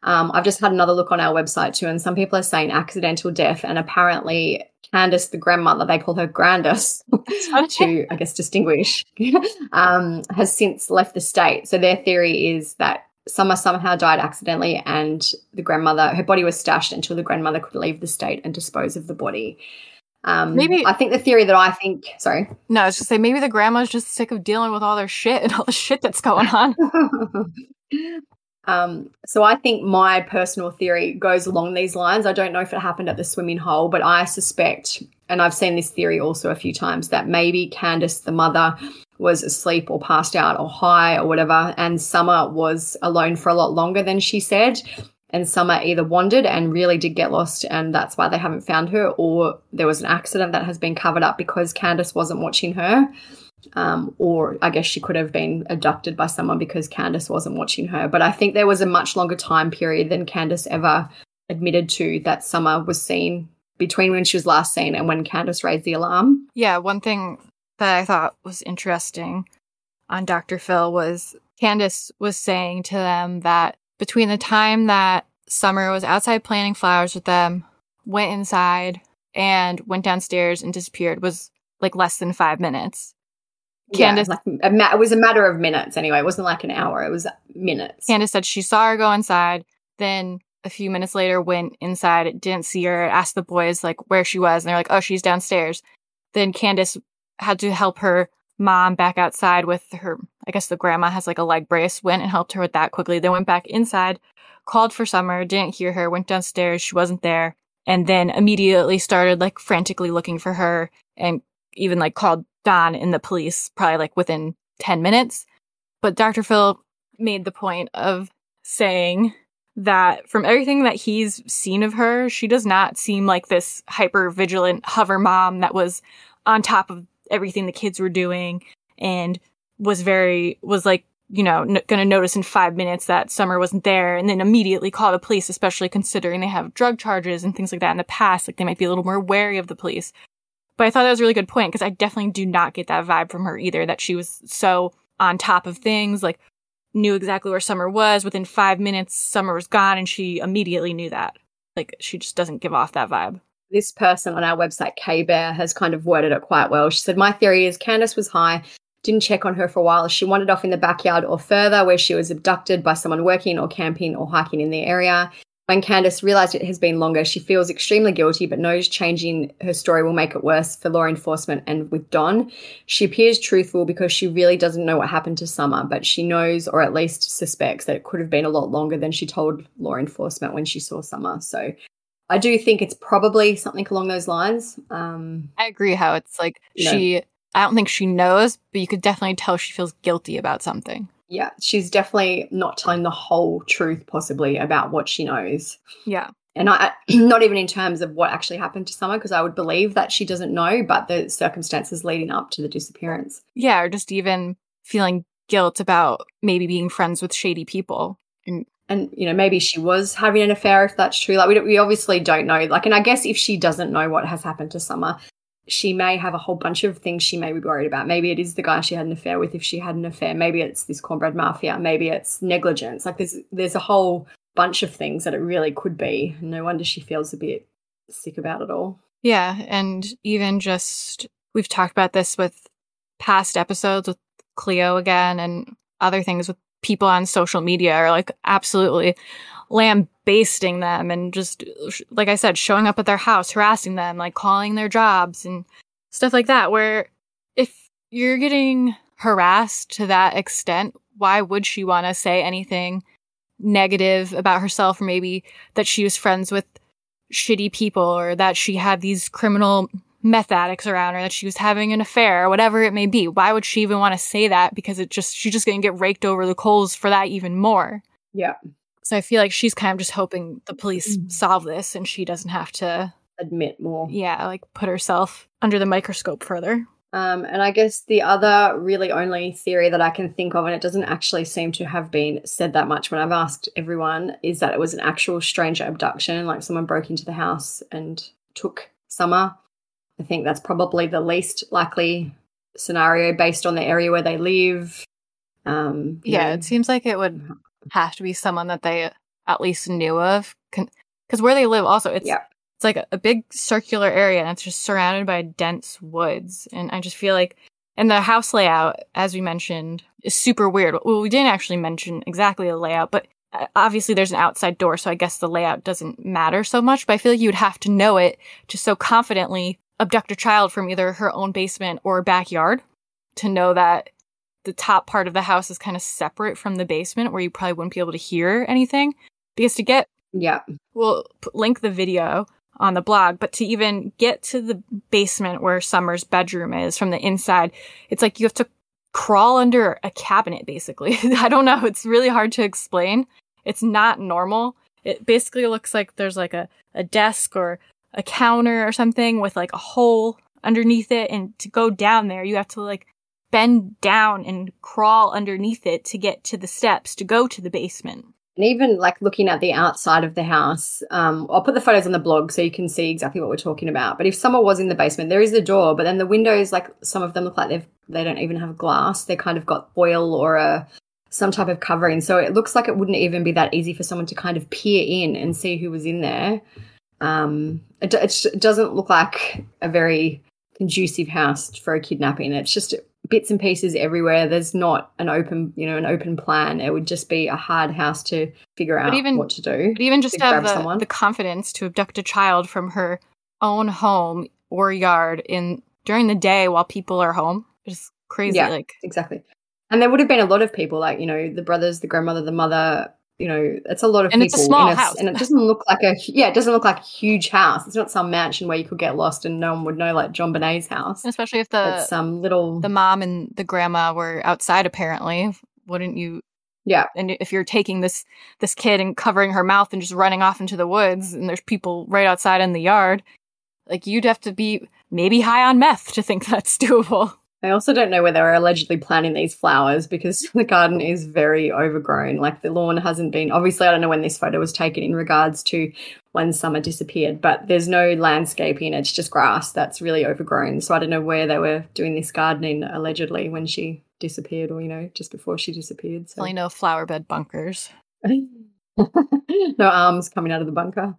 Speaker 2: Um, I've just had another look on our website too, and some people are saying accidental death, and apparently Candus, the grandmother, they call her Grandus, to I guess, distinguish, um, has since left the state. So their theory is that Summer somehow died accidentally and the grandmother, her body was stashed until the grandmother could leave the state and dispose of the body. Um, maybe I think the theory that I think, sorry.
Speaker 1: No, I was just say maybe the grandma's just sick of dealing with all their shit and all the shit that's going on.
Speaker 2: Um, so I think my personal theory goes along these lines. I don't know if it happened at the swimming hole, but I suspect, and I've seen this theory also a few times, that maybe Candus, the mother, was asleep or passed out or high or whatever, and Summer was alone for a lot longer than she said. And Summer either wandered and really did get lost, and that's why they haven't found her, or there was an accident that has been covered up because Candus wasn't watching her. Um, or I guess she could have been abducted by someone because Candus wasn't watching her. But I think there was a much longer time period than Candus ever admitted to that Summer was seen between when she was last seen and when Candus raised the alarm.
Speaker 1: Yeah, one thing that I thought was interesting on Dr. Phil was Candus was saying to them that between the time that Summer was outside planting flowers with them, went inside, and went downstairs and disappeared was like less than five minutes.
Speaker 2: Candus, yeah, like ma- it was a matter of minutes anyway. It wasn't like an hour; it was minutes.
Speaker 1: Candus said she saw her go inside. Then a few minutes later, went inside, didn't see her. Asked the boys like where she was, and they're like, "Oh, she's downstairs." Then Candus had to help her mom back outside with her. I guess the grandma has like a leg brace. Went and helped her with that quickly. Then went back inside, called for Summer, didn't hear her. Went downstairs, she wasn't there, and then immediately started like frantically looking for her, and even like called Don and the police probably like within 10 minutes. But Dr. Phil made the point of saying that from everything that he's seen of her, she does not seem like this hyper vigilant hover mom that was on top of everything the kids were doing and was very, was like, you know, n- going to notice in five minutes that Summer wasn't there and then immediately call the police, especially considering they have drug charges and things like that in the past. Like they might be a little more wary of the police. But I thought that was a really good point because I definitely do not get that vibe from her either that she was so on top of things, like knew exactly where Summer was. Within five minutes, Summer was gone and she immediately knew that. Like she just doesn't give off that vibe.
Speaker 2: This person on our website, K Bear, has kind of worded it quite well. She said, My theory is Candus was high, didn't check on her for a while. She wandered off in the backyard or further where she was abducted by someone working or camping or hiking in the area. When Candus realized it has been longer, she feels extremely guilty, but knows changing her story will make it worse for law enforcement and with Don. She appears truthful because she really doesn't know what happened to Summer, but she knows or at least suspects that it could have been a lot longer than she told law enforcement when she saw Summer. So I do think it's probably something along those lines. Um,
Speaker 1: I agree how it's like she. I don't think she knows, but you could definitely tell she feels guilty about something
Speaker 2: yeah, she's definitely not telling the whole truth, possibly about what she knows.
Speaker 1: Yeah.
Speaker 2: And I, not even in terms of what actually happened to Summer, because I would believe that she doesn't know, but the circumstances leading up to the disappearance.
Speaker 1: Yeah, or just even feeling guilt about maybe being friends with shady people.
Speaker 2: And, and you know, maybe she was having an affair if that's true. Like, we, we obviously don't know. Like, and I guess if she doesn't know what has happened to Summer, she may have a whole bunch of things she may be worried about. Maybe it is the guy she had an affair with if she had an affair. Maybe it's this cornbread mafia. Maybe it's negligence. Like there's there's a whole bunch of things that it really could be. No wonder she feels a bit sick about it all.
Speaker 1: Yeah, and even just we've talked about this with past episodes with Cleo again and other things with people on social media are like absolutely lambasting them and just, like I said, showing up at their house, harassing them, like calling their jobs and stuff like that. Where if you're getting harassed to that extent, why would she want to say anything negative about herself, or maybe that she was friends with shitty people, or that she had these criminal meth addicts around her, that she was having an affair, or whatever it may be. Why would she even want to say that? Because it just, she's just going to get raked over the coals for that even more.
Speaker 2: Yeah.
Speaker 1: So I feel like she's kind of just hoping the police solve this and she doesn't have to,
Speaker 2: Admit more.
Speaker 1: yeah, like put herself under the microscope further.
Speaker 2: Um, and I guess the other really only theory that I can think of, and it doesn't actually seem to have been said that much when I've asked everyone, is that it was an actual stranger abduction, like someone broke into the house and took Summer. I think that's probably the least likely scenario based on the area where they live. Um,
Speaker 1: Yeah,
Speaker 2: know,
Speaker 1: it seems like it would have to be someone that they at least knew of. Because where they live, also, it's
Speaker 2: Yeah.
Speaker 1: it's like a, a big circular area and it's just surrounded by dense woods. And I just feel like, and the house layout, as we mentioned, is super weird. Well, we didn't actually mention exactly the layout, but uh, obviously there's an outside door, so I guess the layout doesn't matter so much. But I feel like you would have to know it just so confidently abduct a child from either her own basement or backyard to know that the top part of the house is kind of separate from the basement where you probably wouldn't be able to hear anything. Because to get,
Speaker 2: yeah,
Speaker 1: we'll link the video on the blog, but to even get to the basement where Summer's bedroom is from the inside, it's like you have to crawl under a cabinet basically. I don't know. It's really hard to explain. It's not normal. It basically looks like there's like a, a desk or a counter or something with like a hole underneath it. And to go down there, you have to like bend down and crawl underneath it to get to the steps to go to the basement.
Speaker 2: And even like looking at the outside of the house, um, I'll put the photos on the blog so you can see exactly what we're talking about. But if someone was in the basement, there is a door, but then the windows, like some of them look like they've they don't even have glass. They kind of got oil or a some type of covering. So it looks like it wouldn't even be that easy for someone to kind of peer in and see who was in there. Um, it, it doesn't look like a very conducive house for a kidnapping. It's just bits and pieces everywhere. There's not an open, you know, an open plan. It would just be a hard house to figure out
Speaker 1: even-
Speaker 2: what to do.
Speaker 1: But even just
Speaker 2: to
Speaker 1: have the,
Speaker 2: someone.
Speaker 1: the confidence to abduct a child from her own home or yard in during the day while people are home is crazy.
Speaker 2: Yeah.
Speaker 1: Like
Speaker 2: Exactly. And there would have been a lot of people, like you know, the brothers, the grandmother, the mother. You know, it's a lot of
Speaker 1: And it's a small
Speaker 2: in
Speaker 1: house.
Speaker 2: and it doesn't look like a yeah, it doesn't look like a huge house. It's not some mansion where you could get lost and no one would know, like JonBenét's house.
Speaker 1: and especially if the
Speaker 2: some um, little
Speaker 1: the mom and the grandma were outside apparently, wouldn't you
Speaker 2: yeah,
Speaker 1: and if you're taking this this kid and covering her mouth and just running off into the woods and there's people right outside in the yard, like you'd have to be maybe high on meth to think that's doable.
Speaker 2: I also don't know where they were allegedly planting these flowers because the garden is very overgrown. Like the lawn hasn't been, obviously, I don't know when this photo was taken in regards to when summer disappeared, but there's no landscaping. It's just grass that's really overgrown. So I don't know where they were doing this gardening allegedly when she disappeared or, you know, just before she disappeared. So
Speaker 1: Only no flower bed bunkers.
Speaker 2: no arms coming out of the bunker.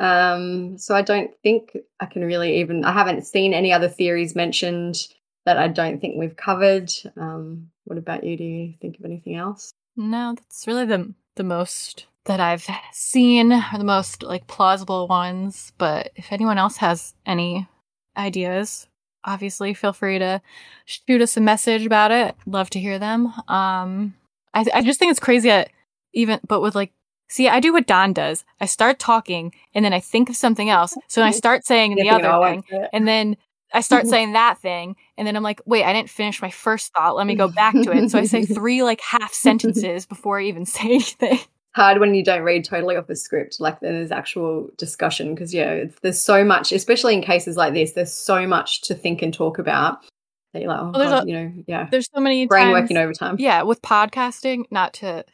Speaker 2: Um, so I don't think I can really even, I haven't seen any other theories mentioned that I don't think we've covered. Um, what about you? Do you think of anything else?
Speaker 1: No, that's really the the most that I've seen are the most like plausible ones. But if anyone else has any ideas, obviously feel free to shoot us a message about it. Love to hear them. Um, I I just think it's crazy that even but with like. See, I do what Don does. I start talking and then I think of something else. So I start saying the other
Speaker 2: "Oh,
Speaker 1: thing. And then I start mm-hmm. saying that thing, and then I'm like, wait, I didn't finish my first thought. Let me go back to it. So I say three like half sentences before I even say anything.
Speaker 2: hard when you don't read totally off the script like then there's actual discussion because yeah it's, there's so much especially in cases like this there's so much to think and talk about that you're like oh
Speaker 1: Well, there's
Speaker 2: God,
Speaker 1: a-
Speaker 2: you know yeah
Speaker 1: There's so many
Speaker 2: brain
Speaker 1: times,
Speaker 2: working overtime
Speaker 1: Yeah, with podcasting, not to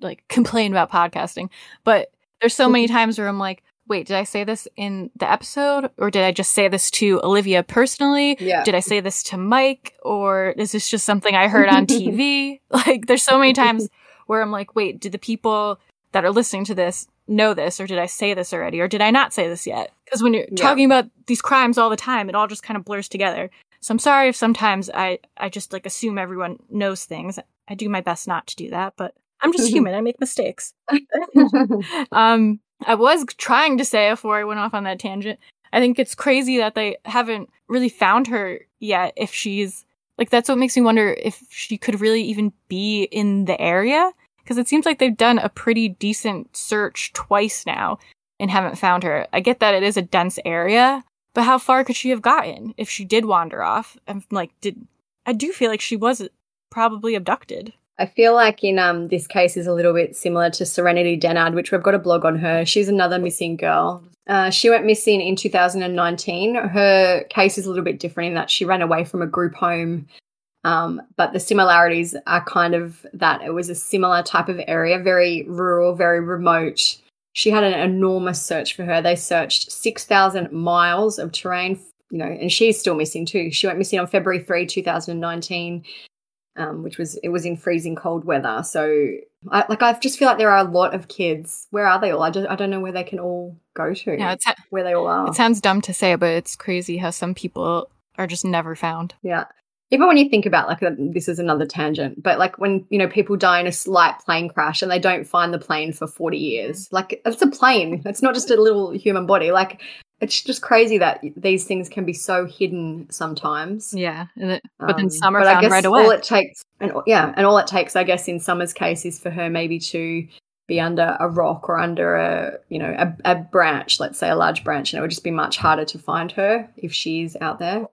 Speaker 1: like complain about podcasting, but there's so many times where I'm like, wait, did I say this in the episode, or did I just say this to Olivia personally?
Speaker 2: yeah
Speaker 1: Did I say this to Mike, or is this just something I heard on TV? like, there's so many times where I'm like, wait, did the people that are listening to this know this, or did I say this already, or did I not say this yet? Because when you're
Speaker 2: Yeah.
Speaker 1: talking about these crimes all the time, it all just kind of blurs together. So I'm sorry if sometimes I, I just like assume everyone knows things. I do my best not to do that, but I'm just human. I make mistakes. um, I was trying to say before I went off on that tangent. I think it's crazy that they haven't really found her yet. If she's like, that's what makes me wonder if she could really even be in the area. Because it seems like they've done a pretty decent search twice now and haven't found her. I get that it is a dense area, but how far could she have gotten if she did wander off? I'm like, did I do feel like she was probably abducted.
Speaker 2: I feel like in um, this case is a little bit similar to Serenity Dennard, which we've got a blog on her. She's another missing girl. Uh, she went missing in 2019. Her case is a little bit different in that she ran away from a group home, um, but the similarities are kind of that it was a similar type of area, very rural, very remote. She had an enormous search for her. They searched 6,000 miles of terrain, you know, and she's still missing too. She went missing on February 3, 2019 um, which was it was in freezing cold weather. So, I, like, I just feel like there are a lot of kids. Where are they all? I just I don't know where they can all go to.
Speaker 1: Yeah, it's
Speaker 2: where they all are.
Speaker 1: It sounds dumb to say, but it's crazy how some people are just never found.
Speaker 2: Yeah. Even when you think about like this is another tangent, but like when you know people die in a slight plane crash and they don't find the plane for forty years, like it's a plane. It's not just a little human body. Like it's just crazy that these things can be so hidden sometimes.
Speaker 1: Yeah, it, but then um,
Speaker 2: but
Speaker 1: found
Speaker 2: I guess
Speaker 1: right away.
Speaker 2: All it takes, and yeah, and all it takes, I guess, in Summer's case, is for her maybe to be under a rock or under a you know a, a branch, let's say a large branch, and it would just be much harder to find her if she's out there.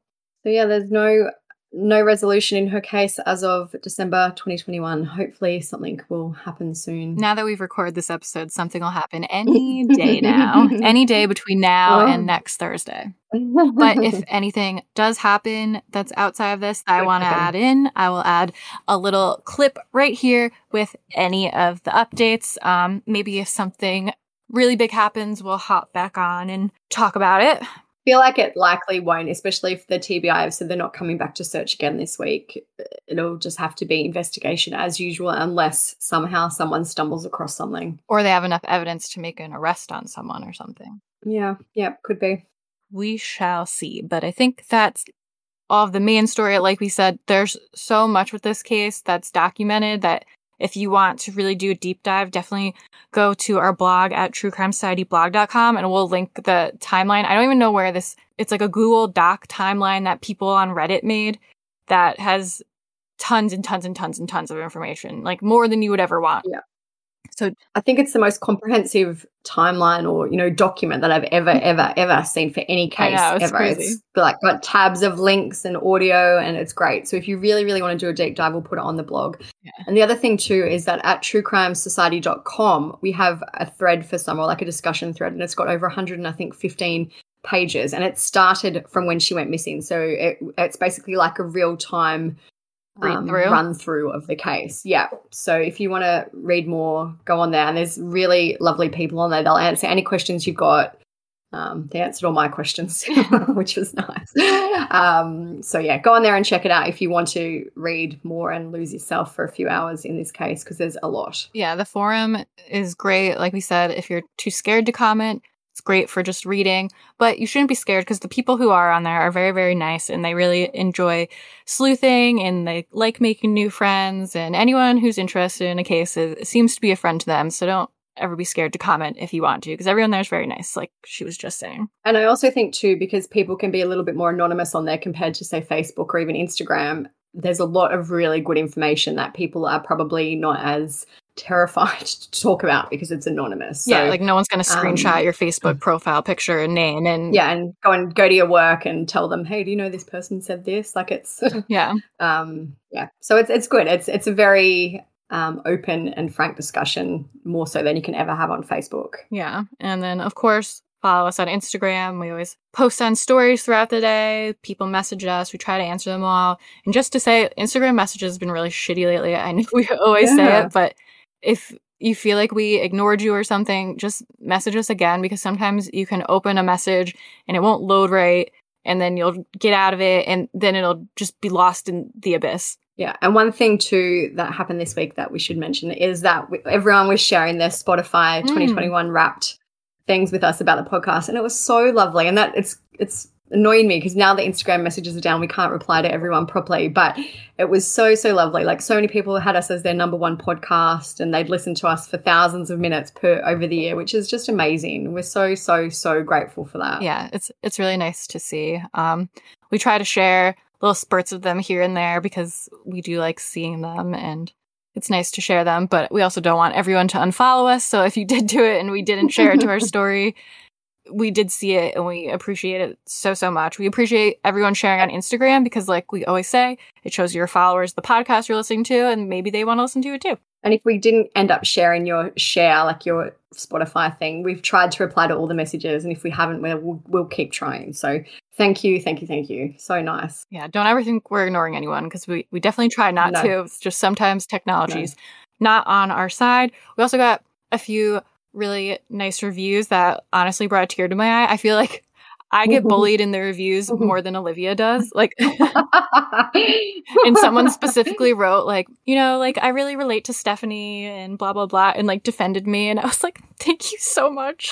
Speaker 2: So yeah, there's no no resolution in her case as of December 2021. Hopefully, something will happen soon.
Speaker 1: Now that we've recorded this episode, something will happen any day now, any day between now oh. and next Thursday. but if anything does happen that's outside of this I want to add in, I will add a little clip right here with any of the updates. Um, maybe if something really big happens, we'll hop back on and talk about it
Speaker 2: feel like it likely won't, especially if the TBI have said they're not coming back to search again this week. It'll just have to be investigation as usual, unless somehow someone stumbles across something.
Speaker 1: Or they have enough evidence to make an arrest on someone or something.
Speaker 2: Yeah, yeah, could be.
Speaker 1: We shall see. But I think that's all of the main story. Like we said, there's so much with this case that's documented that if you want to really do a deep dive, definitely go to our blog at truecrimesocietyblog.com and we'll link the timeline. I don't even know where this, it's like a Google Doc timeline that people on Reddit made that has tons and tons and tons and tons of information, like more than you would ever want.
Speaker 2: Yeah. So I think it's the most comprehensive timeline or you know document that I've ever mm. ever ever seen for any case know, it's ever. Crazy. It's like got tabs of links and audio and it's great. So if you really really want to do a deep dive, we'll put it on the blog. Yeah. And the other thing too is that at truecrimesociety.com we have a thread for summer, like a discussion thread, and it's got over 100 and I think 15 pages, and it started from when she went missing. So it, it's basically like a real time um, through. run through of the case. Yeah. So if you want to read more, go on there. And there's really lovely people on there. They'll answer any questions you've got. Um, they answered all my questions, which was nice. Um, so yeah, go on there and check it out if you want to read more and lose yourself for a few hours in this case because there's a lot.
Speaker 1: Yeah, the forum is great. Like we said, if you're too scared to comment, great for just reading, but you shouldn't be scared because the people who are on there are very, very nice and they really enjoy sleuthing and they like making new friends. And anyone who's interested in a case is, seems to be a friend to them. So don't ever be scared to comment if you want to because everyone there is very nice, like she was just saying.
Speaker 2: And I also think, too, because people can be a little bit more anonymous on there compared to, say, Facebook or even Instagram, there's a lot of really good information that people are probably not as terrified to talk about because it's anonymous.
Speaker 1: So, yeah, like no one's going to screenshot um, your Facebook profile picture and name and
Speaker 2: yeah, and go and go to your work and tell them, hey, do you know this person said this? Like it's
Speaker 1: yeah,
Speaker 2: um, yeah. So it's it's good. It's it's a very um, open and frank discussion, more so than you can ever have on Facebook.
Speaker 1: Yeah, and then of course follow us on Instagram. We always post on stories throughout the day. People message us. We try to answer them all. And just to say, Instagram messages have been really shitty lately. I know we always yeah. say it, but if you feel like we ignored you or something, just message us again because sometimes you can open a message and it won't load right and then you'll get out of it and then it'll just be lost in the abyss.
Speaker 2: Yeah, and one thing too that happened this week that we should mention is that everyone was sharing their Spotify mm. 2021 wrapped things with us about the podcast and it was so lovely and that it's it's annoying me because now the Instagram messages are down, we can't reply to everyone properly. But it was so, so lovely. Like so many people had us as their number one podcast and they'd listen to us for thousands of minutes per over the year, which is just amazing. We're so, so, so grateful for that.
Speaker 1: Yeah, it's it's really nice to see. Um we try to share little spurts of them here and there because we do like seeing them and it's nice to share them, but we also don't want everyone to unfollow us. So if you did do it and we didn't share it to our story, we did see it and we appreciate it so so much. We appreciate everyone sharing on Instagram because like we always say, it shows your followers the podcast you're listening to and maybe they want to listen to it too.
Speaker 2: And if we didn't end up sharing your share, like your Spotify thing, we've tried to reply to all the messages. And if we haven't, we'll, we'll keep trying. So thank you, thank you, thank you. So nice.
Speaker 1: Yeah, don't ever think we're ignoring anyone because we, we definitely try not
Speaker 2: No.
Speaker 1: to. It's just sometimes technology's not on our side. We also got a few really nice reviews that honestly brought a tear to my eye. I feel like I get mm-hmm. bullied in the reviews mm-hmm. more than Olivia does. Like, and someone specifically wrote, like, you know, like, I really relate to Stephanie and blah, blah, blah, and like defended me. And I was like, thank you so much.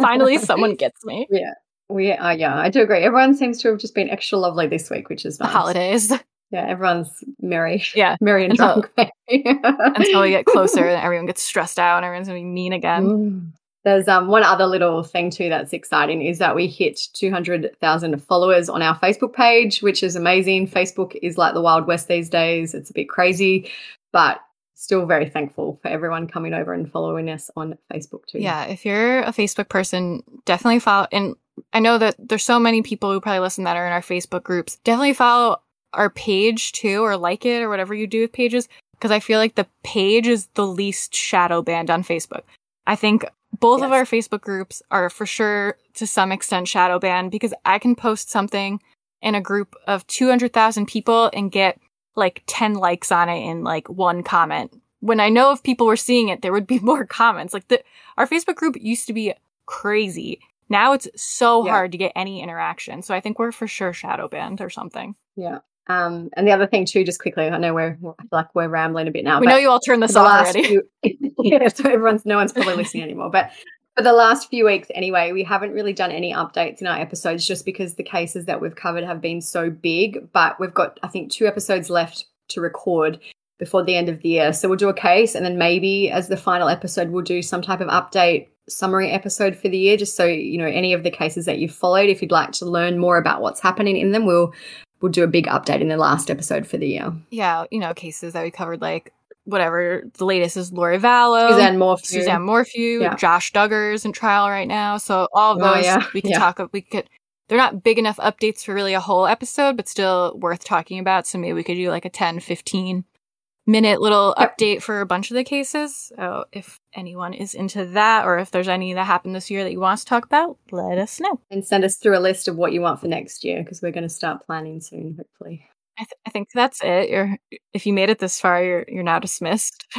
Speaker 1: Finally, someone gets me.
Speaker 2: Yeah. We are, yeah, I do agree. Everyone seems to have just been extra lovely this week, which is
Speaker 1: The holidays.
Speaker 2: Yeah, everyone's merry.
Speaker 1: Yeah.
Speaker 2: Merry and
Speaker 1: Until-
Speaker 2: drunk.
Speaker 1: Until we get closer and everyone gets stressed out and everyone's going to be mean again.
Speaker 2: Mm. There's um one other little thing too that's exciting is that we hit 200,000 followers on our Facebook page, which is amazing. Facebook is like the Wild West these days. It's a bit crazy, but still very thankful for everyone coming over and following us on Facebook too.
Speaker 1: Yeah, if you're a Facebook person, definitely follow. And I know that there's so many people who probably listen that are in our Facebook groups. Definitely follow our page too, or like it, or whatever you do with pages, because I feel like the page is the least shadow banned on Facebook. I think both of our Facebook groups are for sure to some extent shadow banned because I can post something in a group of 200,000 people and get like 10 likes on it in like one comment. When I know if people were seeing it, there would be more comments. Like the, our Facebook group used to be crazy. Now it's so
Speaker 2: Yeah.
Speaker 1: hard to get any interaction. So I think we're for sure shadow banned or something.
Speaker 2: Yeah. Um, and the other thing too, just quickly, I know we're like we're rambling a bit now.
Speaker 1: we know you all turned this off already.
Speaker 2: few- yeah, so everyone's no one's probably listening anymore. But for the last few weeks anyway, we haven't really done any updates in our episodes just because the cases that we've covered have been so big. But we've got I think two episodes left to record before the end of the year. So we'll do a case and then maybe as the final episode we'll do some type of update summary episode for the year just so you know any of the cases that you've followed if you'd like to learn more about what's happening in them we'll we'll do a big update in the last episode for the year.
Speaker 1: yeah, you know, cases that we covered, like whatever. The latest is Lori Vallow,
Speaker 2: Suzanne Morphew.
Speaker 1: Suzanne Morphew,
Speaker 2: Yeah.
Speaker 1: Josh Duggar's in trial right now. So all of
Speaker 2: Oh,
Speaker 1: those
Speaker 2: yeah.
Speaker 1: we could
Speaker 2: Yeah.
Speaker 1: talk. We could. They're not big enough updates for really a whole episode, but still worth talking about. So maybe we could do like a 10, 15 minute little update for a bunch of the cases. So if anyone is into that, or if there's any that happened this year that you want us to talk about, let us know.
Speaker 2: and send us through a list of what you want for next year because we're going to start planning soon, hopefully.
Speaker 1: I, th- I think that's it. You're if you made it this far, you're you're now dismissed.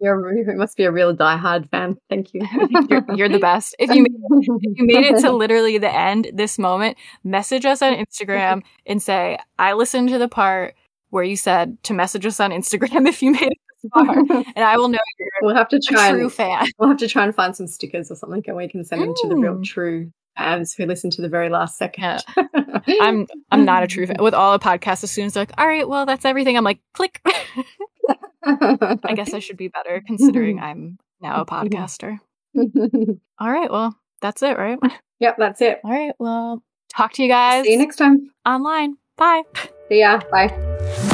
Speaker 2: You're, you must be a real diehard fan. Thank you.
Speaker 1: you're, you're the best. If you made, if you made it to literally the end, this moment, message us on Instagram and say, "I listened to the part where you said to message us on Instagram if you made it this far," and I will know you're
Speaker 2: we'll have to
Speaker 1: a
Speaker 2: try
Speaker 1: true
Speaker 2: and
Speaker 1: fan.
Speaker 2: we'll have to try and find some stickers or something, and we can send them to the real
Speaker 1: Mm.
Speaker 2: true fans who listen to the very last second.
Speaker 1: I'm I'm not a true fan. With all the podcasts, as soon as they're like, "All right, well, that's everything," I'm like, "Click." I guess I should be better considering I'm now a podcaster. All right, well, that's it, right?
Speaker 2: yep, that's it.
Speaker 1: All right, well, talk to you guys
Speaker 2: See you next time.
Speaker 1: online. Bye.
Speaker 2: See ya. Bye.